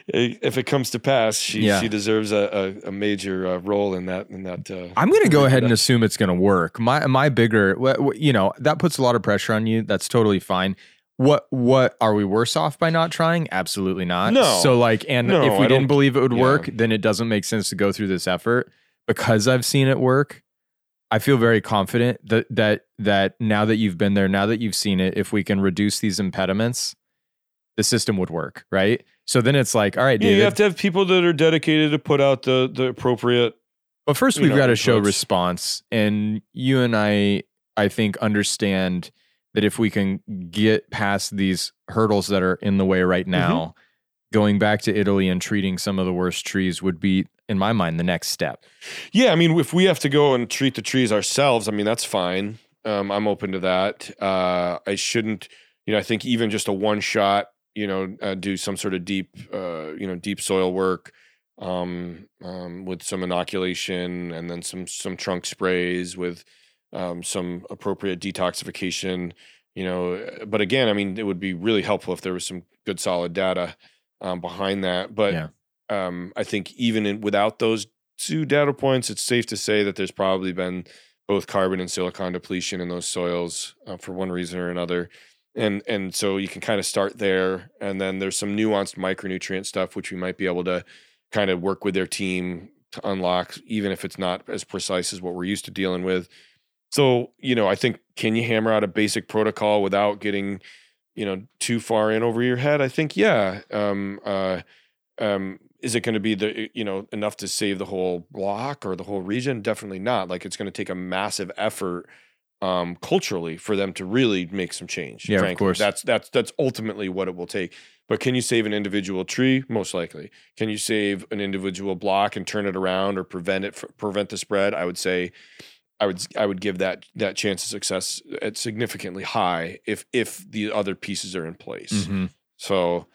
if it comes to pass, she Yeah. she deserves a, a, a major uh, role in that in that. Uh, I'm going to go ahead and assume it's going to work. My my bigger, you know, that puts a lot of pressure on you. That's totally fine. What what are we worse off by not trying? Absolutely not. No. So like, and No, if we I didn't believe it would yeah. work, then it doesn't make sense to go through this effort. Because I've seen it work, I feel very confident that that that now that you've been there, now that you've seen it, if we can reduce these impediments, the system would work, right? So then it's like, all right, yeah, David. you have to have people that are dedicated to put out the the appropriate. But first, we've know, got to show response, and you and I, I think, understand that if we can get past these hurdles that are in the way right Mm-hmm. now, going back to Italy and treating some of the worst trees would be, in my mind, the next step. Yeah, I mean, if we have to go and treat the trees ourselves, I mean that's fine. Um, I'm open to that. Uh, I shouldn't, you know, I think even just a one shot, you know, uh, do some sort of deep, uh, you know, deep soil work um, um, with some inoculation and then some some trunk sprays with um, some appropriate detoxification. You know, but again, I mean, it would be really helpful if there was some good solid data um, behind that. But Yeah. um, I think even in, without those two data points, it's safe to say that there's probably been both carbon and silicon depletion in those soils uh, for one reason or another. And and so you can kind of start there, and then there's some nuanced micronutrient stuff which we might be able to kind of work with their team to unlock, even if it's not as precise as what we're used to dealing with. So you know, I think can you hammer out a basic protocol without getting you know too far in over your head? I think yeah. Um, uh, um, is it going to be the you know enough to save the whole block or the whole region? Definitely not. Like it's going to take a massive effort um, culturally for them to really make some change. Yeah, of course. That's that's that's ultimately what it will take. But can you save an individual tree? Most likely. Can you save an individual block and turn it around or prevent it prevent the spread? I would say. I would I would give that that chance of success at significantly high if if the other pieces are in place. Mhm. So,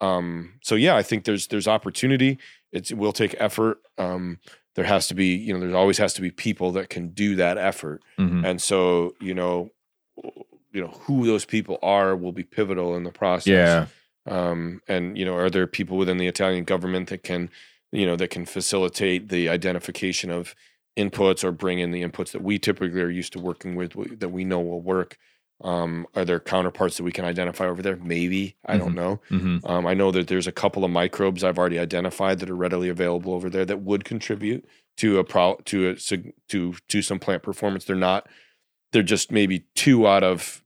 um, so yeah, I think there's there's opportunity. It's, it will take effort. Um, there has to be, you know, there's always has to be people that can do that effort. Mhm. And so, you know, you know who those people are will be pivotal in the process. Yeah. Um, and you know, are there people within the Italian government that can, you know, that can facilitate the identification of inputs or bring in the inputs that we typically are used to working with that we know will work? Um, are there counterparts that we can identify over there? Maybe I don't know. hmm Um, I know that there's a couple of microbes I've already identified that are readily available over there that would contribute to a pro to a to to some plant performance. They're not. They're just maybe two out of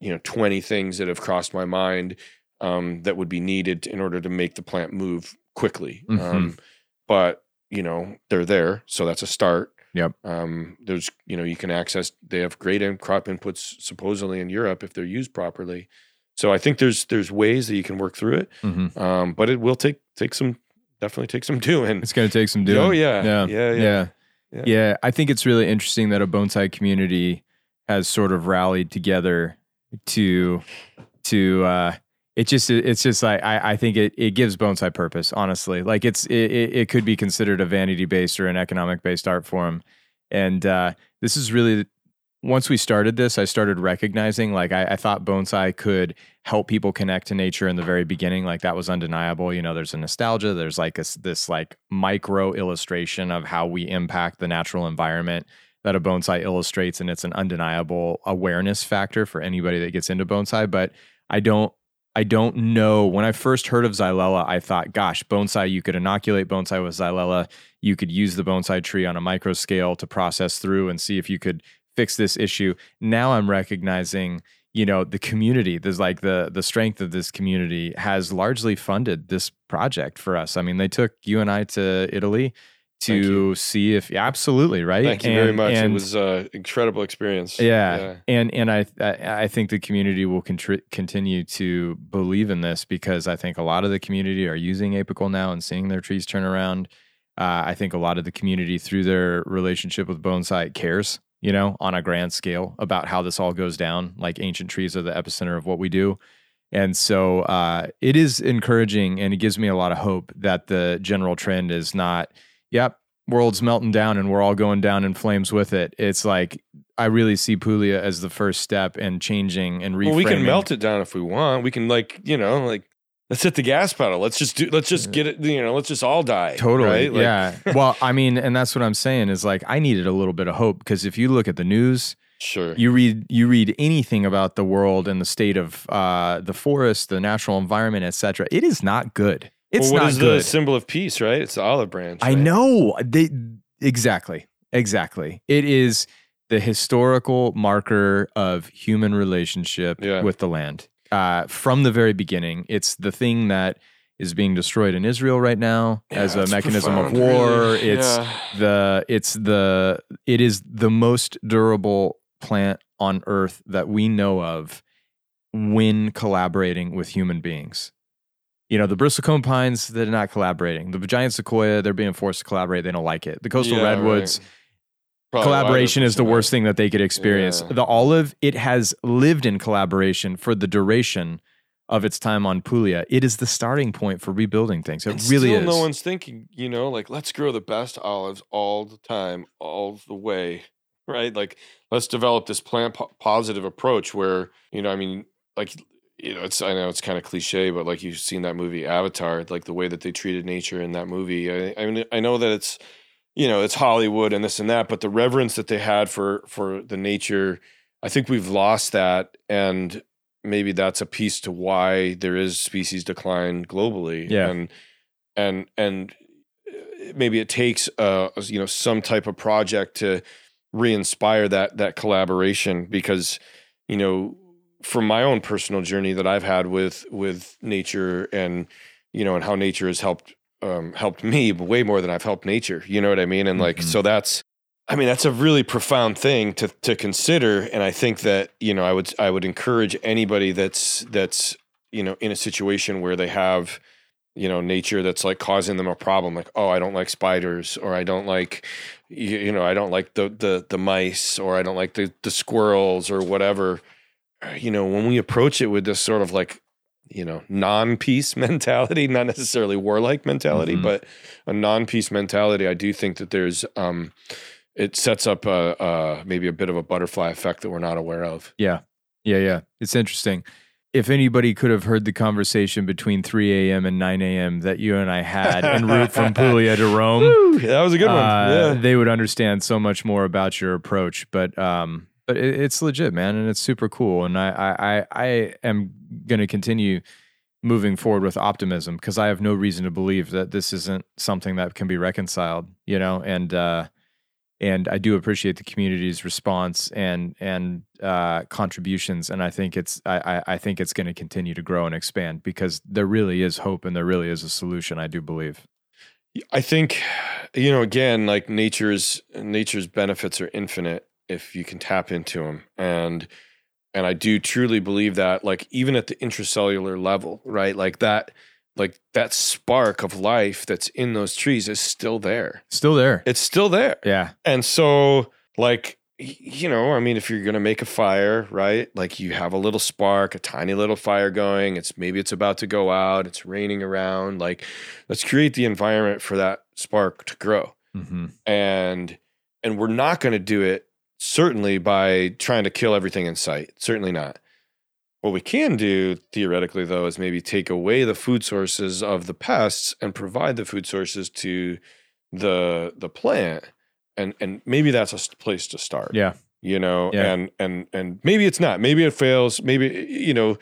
you know 20 things that have crossed my mind um, that would be needed in order to make the plant move quickly. Mhm. Um, but you know they're there, so that's a start. Yep. Um, there's you know you can access. They have great in crop inputs supposedly in Europe if they're used properly. So I think there's there's ways that you can work through it, hmm um, but it will take take some definitely take some doing. It's going to take some doing. Oh yeah, Yeah. yeah, yeah. yeah. Yeah. Yeah. I think it's really interesting that a bonsai community has sort of rallied together to to uh it just it's just like I, I think it, it gives bonsai purpose honestly. Like it's it, it could be considered a vanity based or an economic based art form. And uh this is really once we started this i started recognizing like I, I thought bonsai could help people connect to nature in the very beginning. Like that was undeniable. You know there's a nostalgia there's like this this like micro illustration of how we impact the natural environment that a bonsai illustrates and it's an undeniable awareness factor for anybody that gets into bonsai but i don't i don't know. When i first heard of xylella i thought gosh bonsai you could inoculate bonsai with xylella. You could use the bonsai tree on a micro scale to process through and see if you could fix this issue. Now i'm recognizing you know the community there's like the the strength of this community has largely funded this project for us. I mean they took you and i to italy to see if yeah, absolutely right Thank you very And- much. it was an incredible experience. yeah. and and I I I think the community will contri- continue to believe in this because I think a lot of the community are using apical now and seeing their trees turn around. Uh, I think a lot of the community through their relationship with Bonesite cares, you know, on a grand scale about how this all goes down. Like ancient trees are the epicenter of what we do. And so uh, it is encouraging and it gives me a lot of hope that the general trend is not, yep, world's melting down and we're all going down in flames with it. It's like I really see Puglia as the first step in changing and reframing. Well, we can melt it down if we want. We can like you know like let's hit the gas pedal. Let's just do. Let's just get it. You know, let's just all die. Totally. right? Like- yeah. well, I mean, and that's what I'm saying is like I needed a little bit of hope because if you look at the news, Sure. you read you read anything about the world and the state of uh, the forest, the natural environment, etc. It is not good. It's well, what not is good. the symbol of peace? Right. It's the olive branch. I right? know. They exactly. Exactly. It is the historical marker of human relationship Yeah. with the land. Uh, from the very beginning, it's the thing that is being destroyed in Israel right now Yeah, as a mechanism of war. really. It's Yeah. the it's the it is the most durable plant on earth that we know of when collaborating with human beings. You know, the bristlecone pines, they're not collaborating. The giant sequoia, they're being forced to collaborate. They don't like it. The coastal Yeah, redwoods, right. Probably why they're collaboration is the worst thing that they could experience. Yeah. The olive, it has lived in collaboration for the duration of its time on Puglia. It is the starting point for rebuilding things. It And really still is. no one's thinking, you know, like let's grow the best olives all the time, all the way, right? Like let's develop this plant po- positive approach where, you know, I mean, like you know, it's I know it's kind of cliche, but like you've seen that movie Avatar, like the way that they treated nature in that movie. I, I mean, I know that it's you know it's Hollywood and this and that, but the reverence that they had for for the nature, I think we've lost that, and maybe that's a piece to why there is species decline globally. Yeah. and and and uh, maybe it takes uh you know some type of project to re-inspire that that collaboration because you know from my own personal journey that I've had with with nature and you know and how nature has helped um helped me way more than I've helped nature you know what I mean and like Mhm. so that's I mean that's a really profound thing to to consider and I think that you know I would I would encourage anybody that's that's you know in a situation where they have you know nature that's like causing them a problem like oh i don't like spiders or i don't like you, you know i don't like the the the mice or i don't like the the squirrels or whatever you know when we approach it with this sort of like you know non-peace mentality not necessarily warlike mentality Mhm. but a non-peace mentality i do think that there's um it sets up a, a maybe a bit of a butterfly effect that we're not aware of Yeah. Yeah, yeah. It's interesting. If anybody could have heard the conversation between 3 a.m. and 9 a.m. that you and I had en route from Puglia to Rome, Woo, that was a good one. uh, Yeah. they would understand so much more about your approach. But um, but it, it's legit, man, and it's super cool. And I I I, am going to continue moving forward with optimism because I have no reason to believe that this isn't something that can be reconciled. You know, and uh, and I do appreciate the community's response and and uh, contributions, and I think it's I I, I think it's going to continue to grow and expand because there really is hope and there really is a solution. I do believe. I think, you know, again, like nature's nature's benefits are infinite if you can tap into them, and and I do truly believe that, like even at the intracellular level, right, like that, like that spark of life that's in those trees is still there. Still there. It's still there, Yeah. and so like you know, I mean, if you're gonna make a fire, right, like you have a little spark, a tiny little fire going. It's maybe it's about to go out. It's raining around. Like, let's create the environment for that spark to grow hmm and and we're not going to do it certainly by trying to kill everything in sight certainly not what we can do theoretically though is maybe take away the food sources of the pests and provide the food sources to the the plant and and maybe that's a place to start Yeah. you know Yeah. and and and maybe it's not maybe it fails maybe you know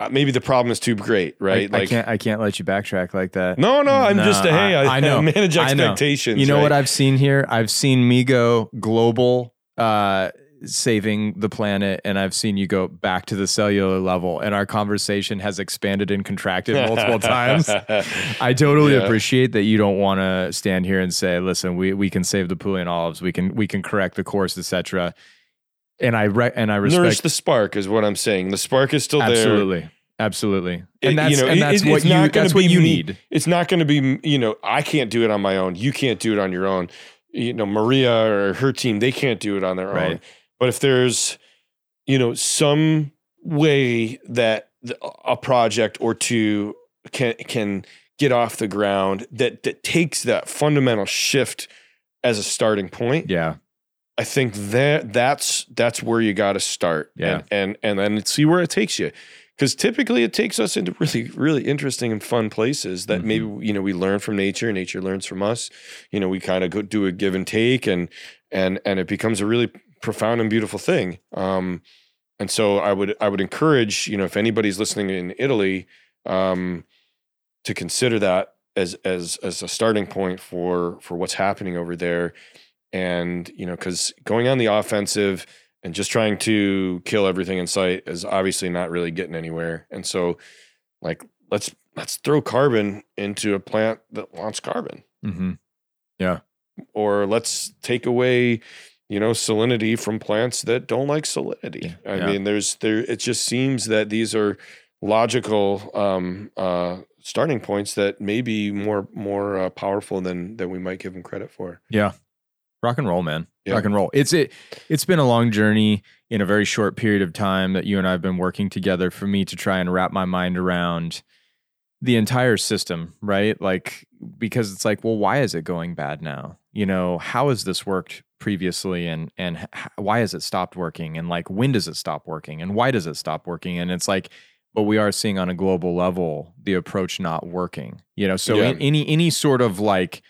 uh, maybe the problem is too great right I, I can't. I can't let you backtrack like that. no no i'm No, just a, hey I- I, I know. manage I know. expectations You know what? I've seen here? I've seen me go global, uh, saving the planet, and I've seen you go back to the cellular level, and our conversation has expanded and contracted multiple times. I totally Yeah. appreciate that you don't want to stand here and say, "Listen, we we can save the Puglian olives, we can we can correct the course, etc." And I re- and I respect Nourish the spark is what I'm saying. The spark is still there. absolutely, absolutely, It- and that's you know, and that's it- what you that's what you need. It's not going to be, you know, I can't do it on my own. You can't do it on your own. You know, Maria or her team, they can't do it on their own. But if there's, you know, some way that a project or two can can get off the ground that that takes that fundamental shift as a starting point, Yeah, I think that that's that's where you got to start. Yeah. And, and and then see where it takes you. Because typically it takes us into really, really interesting and fun places that maybe you know we learn from nature, nature learns from us. You know, we kind of go do a give and take, and and and it becomes a really profound and beautiful thing. Um, and so I would I would encourage you know if anybody's listening in Italy, um, to consider that as as as a starting point for for what's happening over there and you know because going on the offensive and just trying to kill everything in sight is obviously not really getting anywhere and so like let's let's throw carbon into a plant that wants carbon Mm-hmm. Yeah. or let's take away you know salinity from plants that don't like salinity i Yeah. mean there's there it just seems that these are logical um uh starting points that may be more more uh, powerful than than we might give them credit for Yeah. Rock and roll, man. Yeah. Rock and roll. It's it it's been a long journey in a very short period of time that you and I have been working together for me to try and wrap my mind around the entire system, right? Like because it's like, well, why is it going bad now? You know, how has this worked previously and and h- why has it stopped working and like when does it stop working and why does it stop working? And it's like but we are seeing on a global level the approach not working. You know, so Yeah. in, any any sort of like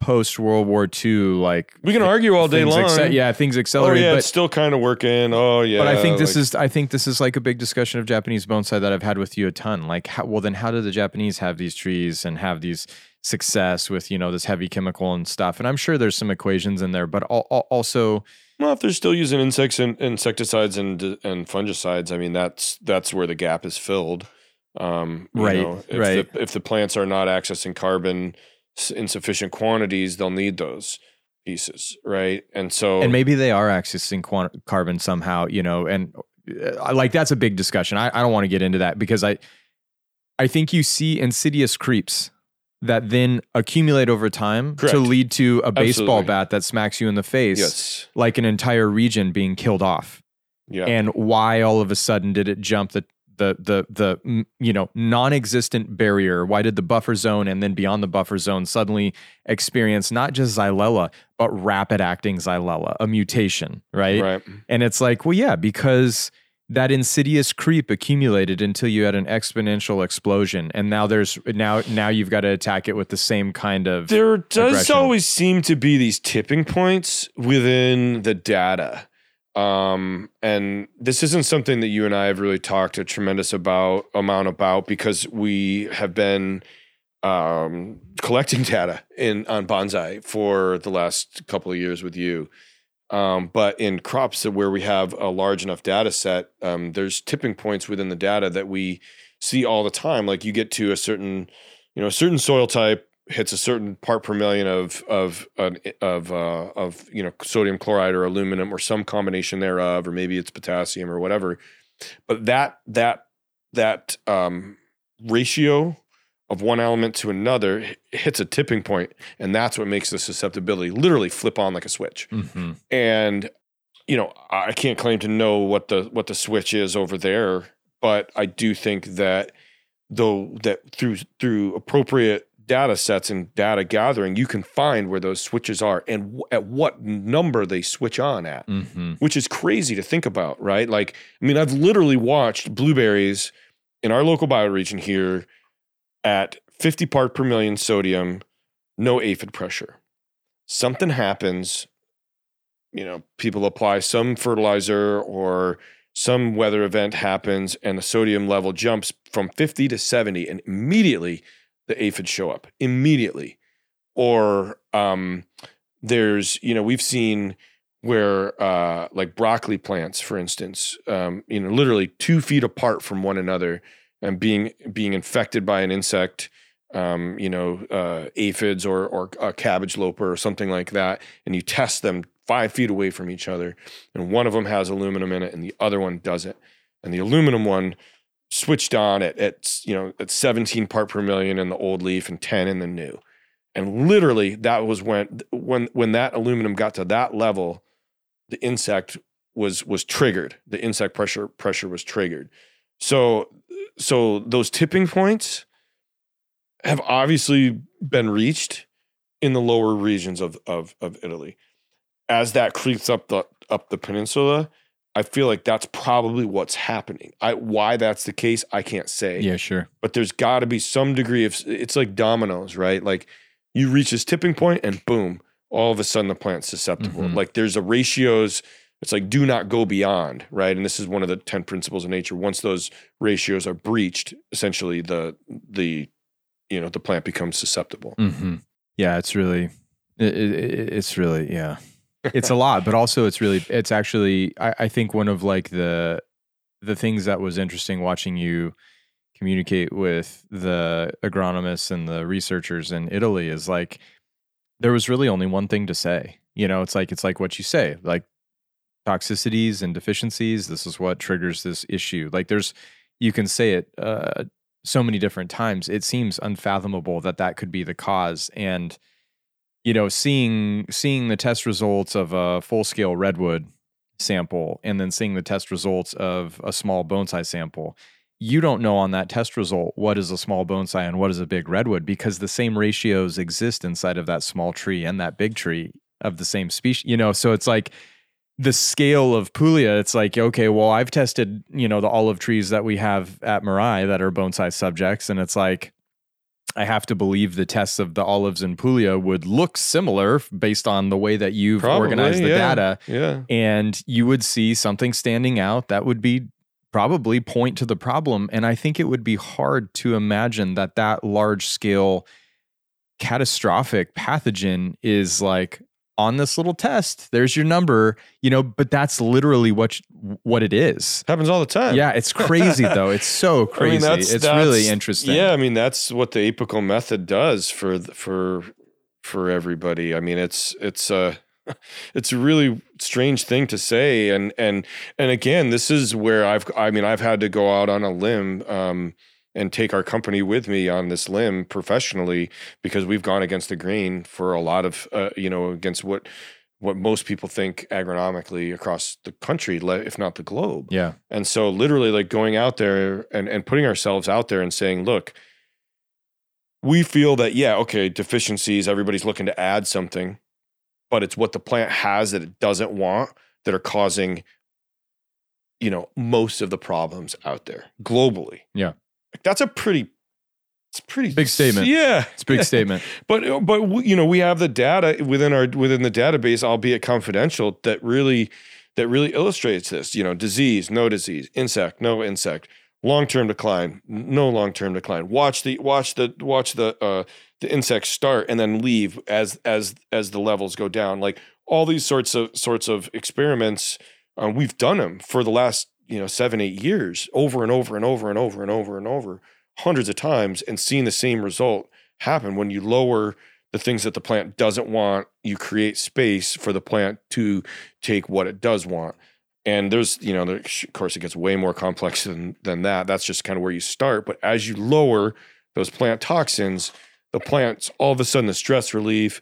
post World War II, like we can argue all day long acce- yeah, things oh accelerate. yeah but it's still kind of working oh yeah but I think this like- is I think this is like a big discussion of Japanese bonsai that I've had with you a ton. Like, how, well, then how do the Japanese have these trees and have these success with you know this heavy chemical and stuff? And I'm sure there's some equations in there, but al- al- also Well, if they're still using insects and insecticides and and fungicides, I mean that's that's where the gap is filled. Um, you Right, know, if right. The, if the plants are not accessing carbon in sufficient quantities, they'll need those pieces, right? And so, and maybe they are accessing quan- carbon somehow, you know, and uh, like that's a big discussion. I, I don't want to get into that because I I think you see insidious creeps that then accumulate over time Correct. to lead to a baseball Absolutely. bat that smacks you in the face, yes, like an entire region being killed off. yeah, And why all of a sudden did it jump the the the the mm, you know non-existent barrier? Why did the buffer zone and then beyond the buffer zone suddenly experience not just xylella but rapid acting xylella, a mutation, right? right, And it's like, well, yeah, because that insidious creep accumulated until you had an exponential explosion and now there's now now you've got to attack it with the same kind of There does aggression. always seem to be these tipping points within the data. Um, and this isn't something that you and I have really talked a tremendous about amount about because we have been um, collecting data in on bonsai for the last couple of years with you. Um, but in crops where we have a large enough data set, um, there's tipping points within the data that we see all the time. Like you get to a certain, you know, a certain soil type hits a certain part per million of of an of uh, of you know sodium chloride or aluminum or some combination thereof, or maybe it's potassium or whatever. But that that that um, ratio of one element to another hits a tipping point, and that's what makes the susceptibility literally flip on like a switch Mhm. and you know i can't claim to know what the what the switch is over there but i do think that though that through through appropriate data sets and data gathering you can find where those switches are and w- at what number they switch on at Mhm. which is crazy to think about right like i mean i've literally watched blueberries in our local bioregion here at 50 part per million sodium no aphid pressure something happens you know people apply some fertilizer or some weather event happens and the sodium level jumps from 50 to 70 and immediately the aphids show up immediately. Or um, there's you know we've seen where uh, like broccoli plants for instance um, you know literally two feet apart from one another and being being infected by an insect um, you know uh, aphids or or a cabbage looper or something like that and you test them five feet away from each other and one of them has aluminum in it and the other one doesn't. And the aluminum one switched on at, at you know at 17 part per million in the old leaf and 10 in the new. And literally that was when when when that aluminum got to that level the insect was was triggered. The insect pressure pressure was triggered. So so those tipping points have obviously been reached in the lower regions of of of Italy. As that creeps up the up the peninsula I feel like that's probably what's happening. I why that's the case, I can't say. yeah sure But there's got to be some degree of it's like dominoes, right? Like you reach this tipping point and boom, all of a sudden the plant's susceptible. Mhm. Like there's a ratios it's like do not go beyond, right? And this is one of the 10 principles of nature. Once those ratios are breached, essentially the the you know, the plant becomes susceptible. hmm Yeah, it's really, it, it, it's really, yeah, it's a lot, but also it's really, it's actually, I, I think one of like the, the things that was interesting watching you communicate with the agronomists and the researchers in Italy is like, there was really only one thing to say. You know, it's like, it's like what you say, like toxicities and deficiencies. This is what triggers this issue. Like there's, you can say it, uh, so many different times it seems unfathomable that that could be the cause and you know seeing seeing the test results of a full scale redwood sample and then seeing the test results of a small bonsai sample you don't know on that test result what is a small bonsai and what is a big redwood because the same ratios exist inside of that small tree and that big tree of the same species you know so it's like the scale of Puglia, it's like, okay, well, I've tested, you know, the olive trees that we have at Mirai that are bonsai subjects. And it's like, I have to believe the tests of the olives in Puglia would look similar based on the way that you've Probably, organized the yeah. data. Yeah. And you would see something standing out that would be probably point to the problem. And I think it would be hard to imagine that that large scale catastrophic pathogen is like on this little test there's your number you know but that's literally what what it is Happens all the time. yeah it's crazy though it's so I mean, crazy that's- it's that's- really interesting Yeah, I mean that's what the apical method does for for for everybody. I mean, it's it's a it's a really strange thing to say, and and and again, this is where I've I mean I've had to go out on a limb. Um, and take our company with me on this limb professionally because we've gone against the grain for a lot of uh, you know against what what most people think agronomically across the country if not the globe yeah and so literally like going out there and, and putting ourselves out there and saying, look, we feel that, yeah, okay, deficiencies, everybody's looking to add something, but it's what the plant has that it doesn't want that are causing you know, most of the problems out there globally. Yeah. That's a pretty it's pretty Big statement. Yeah. It's a big statement. But but we- you know, we have the data within our within the database, albeit confidential, that really that really illustrates this. You know, disease, no disease, insect, no insect, long-term decline, no long-term decline. Watch the watch the watch the uh the insects start and then leave as as as the levels go down. Like all these sorts of sorts of experiments, um, we've done them for the last you know seven eight years, over and over and over and over and over and over, hundreds of times, and seen the same result happen when you lower the things that the plant doesn't want. You create space for the plant to take what it does want. And there's, you know, there, of course, it gets way more complex than than that. That's just kind of where you start. But as you lower those plant toxins, the plants all of a sudden the stress relief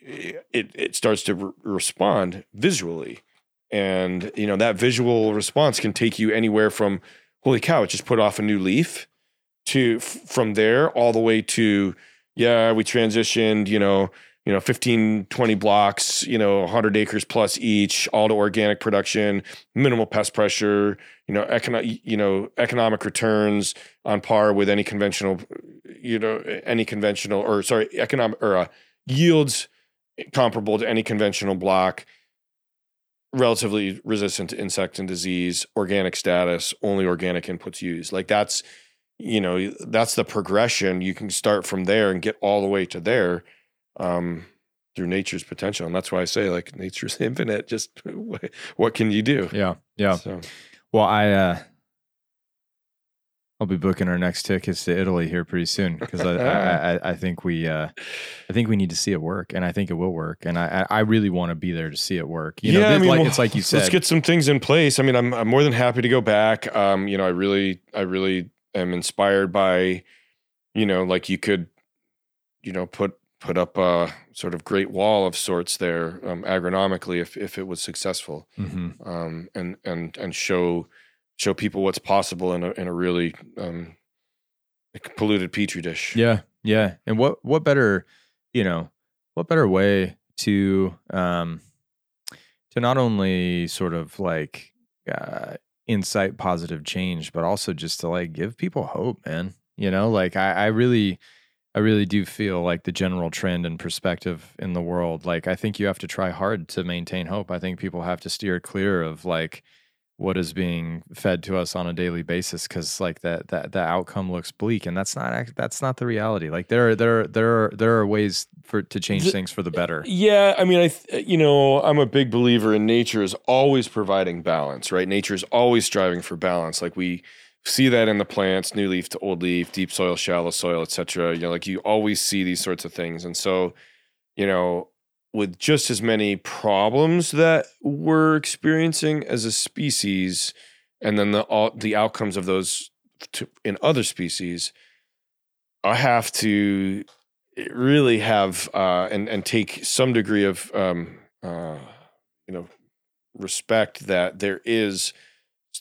it it starts to re- respond visually and you know that visual response can take you anywhere from holy cow it just put off a new leaf to f- from there all the way to yeah we transitioned you know you know 15 20 blocks you know 100 acres plus each all to organic production minimal pest pressure you know econo- you know economic returns on par with any conventional you know any conventional or sorry economic or uh, yields comparable to any conventional block relatively resistant to insect and disease organic status only organic inputs used like that's you know that's the progression you can start from there and get all the way to there um through nature's potential and that's why i say like nature's infinite just what can you do Yeah. Yeah. so Well, I uh I'll be booking our next tickets to Italy here pretty soon because I, I, I I think we uh I think we need to see it work and I think it will work and I I I really want to be there to see it work. You know, this- like, well, it's like you said. Let's get some things in place. I mean, I'm I'm more than happy to go back. Um, you know, I really I really am inspired by, you know, like you could, you know, put put up a sort of great wall of sorts there, um, agronomically, if if it was successful, Mhm. um, and and and show show people what's possible in a in a really um, polluted petri dish. Yeah, yeah. And what what better, you know, what better way to um to not only sort of like uh incite positive change, but also just to like give people hope, man. You know, like I, I really I really do feel like the general trend and perspective in the world, like I think you have to try hard to maintain hope. I think people have to steer clear of like what is being fed to us on a daily basis because like that that that outcome looks bleak and that's not that's not the reality like there are there are there are there are ways for to change The- things for the better Yeah, I mean, I th- uh, you know, I'm a big believer in nature is always providing balance, right? Nature is always striving for balance. Like we see that in the plants, new leaf to old leaf, deep soil, shallow soil, etc. You know, like you always see these sorts of things, and so, you know, with just as many problems that we're experiencing as a species, and then the all, the outcomes of those to, in other species, I have to really have uh, and and take some degree of um, uh, you know respect that there is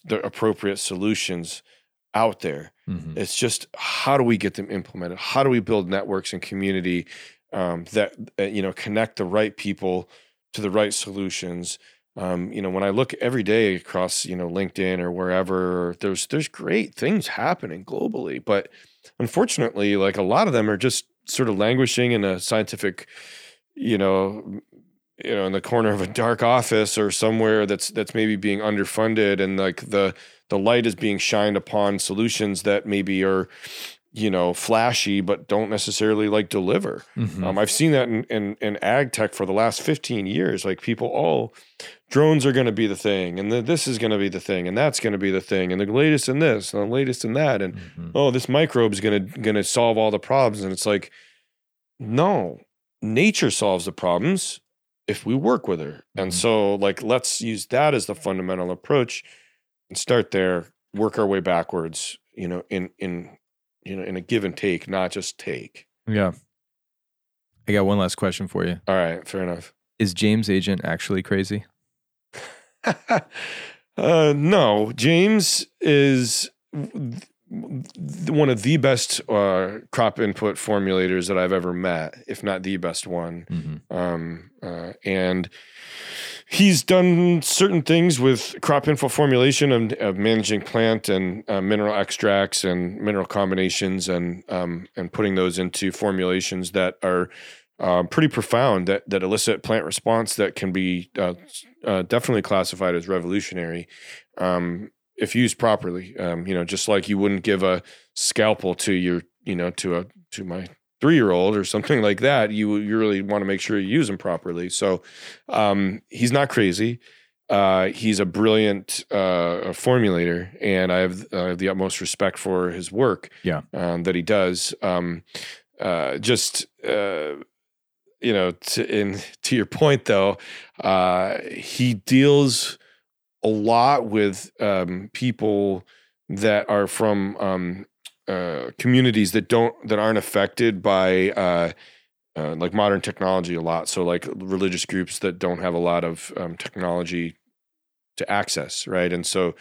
the appropriate solutions out there. Mhm. It's just how do we get them implemented? How do we build networks and community um, that uh, you know connect the right people to the right solutions? Um, you know, when I look every day across you know LinkedIn or wherever, there's there's great things happening globally, but unfortunately, like a lot of them are just sort of languishing in a scientific, you know, you know, in the corner of a dark office or somewhere that's that's maybe being underfunded, and like the the light is being shined upon solutions that maybe are, you know, flashy but don't necessarily like deliver. Mhm. Um, I've seen that in, in in ag tech for the last 15 years. Like people, oh, drones are going to be the thing, and the, this is going to be the thing, and that's going to be the thing, and the latest in this, and the latest in that, and Mhm. oh, this microbe is going to going to solve all the problems, and it's like, no, nature solves the problems if we work with her, and Mhm. so like let's use that as the fundamental approach, and start there, work our way backwards, you know, in in you know in a give and take, not just take. yeah i got one last question for you All right, fair enough. is james agent actually crazy uh, no, James is one of the best uh, crop input formulators that I've ever met, if not the best one. Mhm. Um, uh, and he's done certain things with crop info formulation and of managing plant and uh, mineral extracts and mineral combinations and um, and putting those into formulations that are uh, pretty profound that that elicit plant response that can be uh, uh, definitely classified as revolutionary um, if used properly. Um, you know, just like you wouldn't give a scalpel to your you know to a to my three year old or something like that, you you really want to make sure you use them properly. So um, he's not crazy. Uh, he's a brilliant uh, formulator, and I have, I have the utmost respect for his work. Yeah. um, that he does. Um, uh, just uh, you know, to, in to your point though, uh, he deals a lot with um, people that are from um, uh, communities that don't that aren't affected by uh, uh, like modern technology a lot. So like religious groups that don't have a lot of um, technology to access, right? And so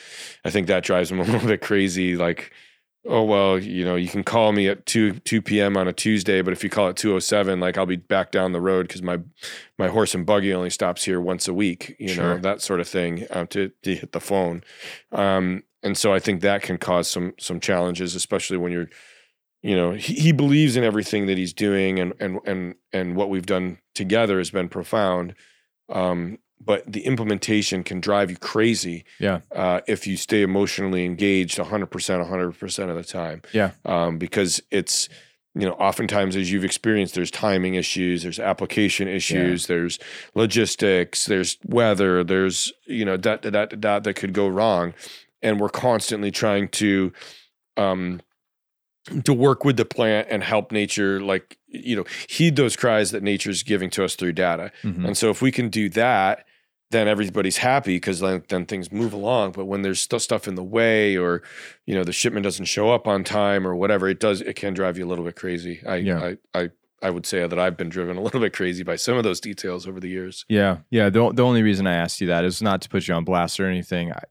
I think that drives them a little bit crazy. Like, oh well, you know, you can call me at two two p.m. on a Tuesday, but if you call at two o seven, like I'll be back down the road because my my horse and buggy only stops here once a week. You Sure. know that sort of thing uh, to to hit the phone. Um, and so I think that can cause some some challenges, especially when you're, you know, he, he believes in everything that he's doing, and and and and what we've done together has been profound. Um, but the implementation can drive you crazy Yeah. uh, if you stay emotionally engaged 100% 100% of the time Yeah. um, because it's you know oftentimes as you've experienced there's timing issues there's application issues there's logistics there's weather there's you know dot dot dot that could go wrong and we're constantly trying to um to work with the plant and help nature like you know heed those cries that nature's giving to us through data Mhm. and so if we can do that, then everybody's happy because then, then things move along. But when there's still stuff in the way or, you know, the shipment doesn't show up on time or whatever, it does, it can drive you a little bit crazy. I, Yeah. I, I, I would say that I've been driven a little bit crazy by some of those details over the years. Yeah, yeah. The the only reason I asked you that is not to put you on blast or anything. I,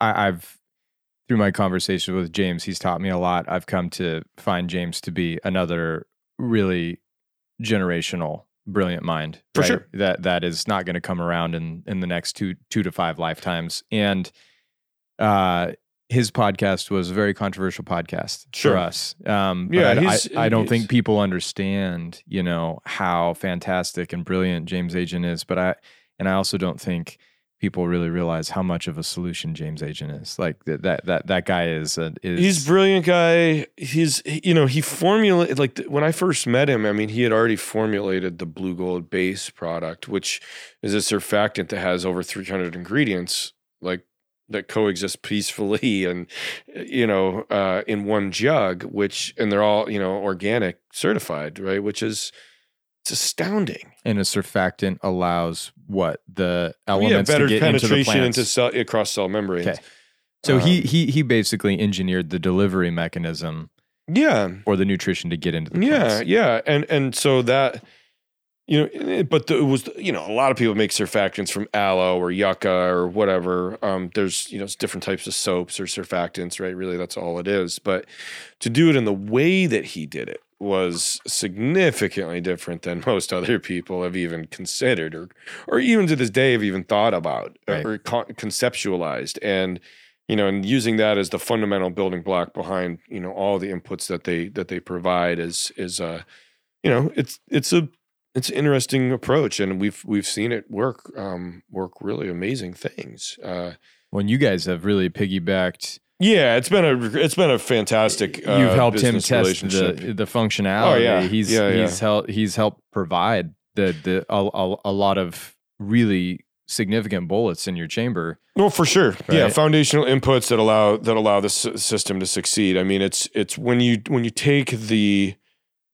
I, I've through my conversations with James, he's taught me a lot. I've come to find James to be another really generational, brilliant mind. For right? sure. That that is not going to come around in in the next two two to five lifetimes. And uh, his podcast was a very controversial podcast Sure. for us. Um, Yeah, I, I, I don't think people understand, you know, how fantastic and brilliant James Agent is. But I and I also don't think people really realize how much of a solution James Agent is. Like that that that, that guy is a, is He's a brilliant guy. He's, you know, he formulated, like when I first met him, I mean, he had already formulated the Blue Gold base product, which is a surfactant that has over 300 ingredients, like that coexist peacefully and, you know, uh, in one jug, which, and they're all, you know, organic certified, right? Which is, it's astounding. and a surfactant allows what the yeah, elements better to get into the penetration plants. into cell, across cell membranes. Okay. so he Um, he he basically engineered the delivery mechanism Yeah. for the nutrition to get into the yeah plants. yeah yeah, and and so that you know eh, but the, it was you know a lot of people make surfactants from aloe or yucca or whatever um there's you know different types of soaps or surfactants right really that's all it is but to do it in the way that he did it was significantly different than most other people have even considered or or even to this day have even thought about Right. or con- conceptualized. And you know and using that as the fundamental building block behind you know all the inputs that they that they provide is is uh you know it's it's a it's an interesting approach. And we've we've seen it work um work really amazing things. Uh When you guys have really piggybacked, yeah it's been a it's been a fantastic uh, you've helped him test the the functionality. Oh, yeah. he's Yeah, yeah. he's helped he's helped provide the the a, a, a lot of really significant bullets in your chamber. No, for sure. Yeah, foundational inputs that allow that allow the s- system to succeed. I mean, it's it's when you when you take the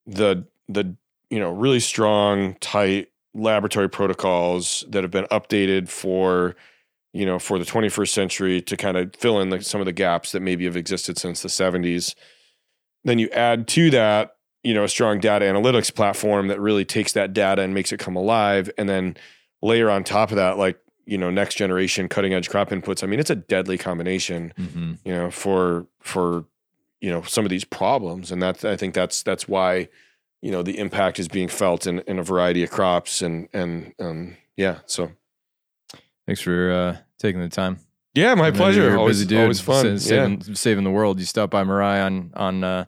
the the you know really strong, tight laboratory protocols that have been updated for you know for the 21st century to kind of fill in the, some of the gaps that maybe have existed since the 70s. Then you add to that you know a strong data analytics platform that really takes that data and makes it come alive, and then layer on top of that like you know next generation cutting edge crop inputs i mean it's a deadly combination Mm-hmm. you know for for you know some of these problems and that's i think that's that's why you know the impact is being felt in in a variety of crops and and um yeah so Thanks for uh, taking the time. Yeah, my pleasure. Always, dude. always fun. sa- saving, saving the world. You stopped by Mirai on on uh,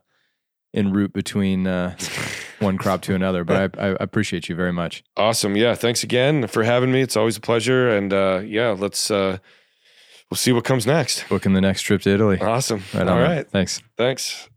en route between uh, one crop to another. But I, I appreciate you very much. Awesome. Yeah. Thanks again for having me. It's always a pleasure. And uh, yeah, let's uh, we'll see what comes next. Booking the next trip to Italy. Awesome. Right All right. Thanks. Thanks.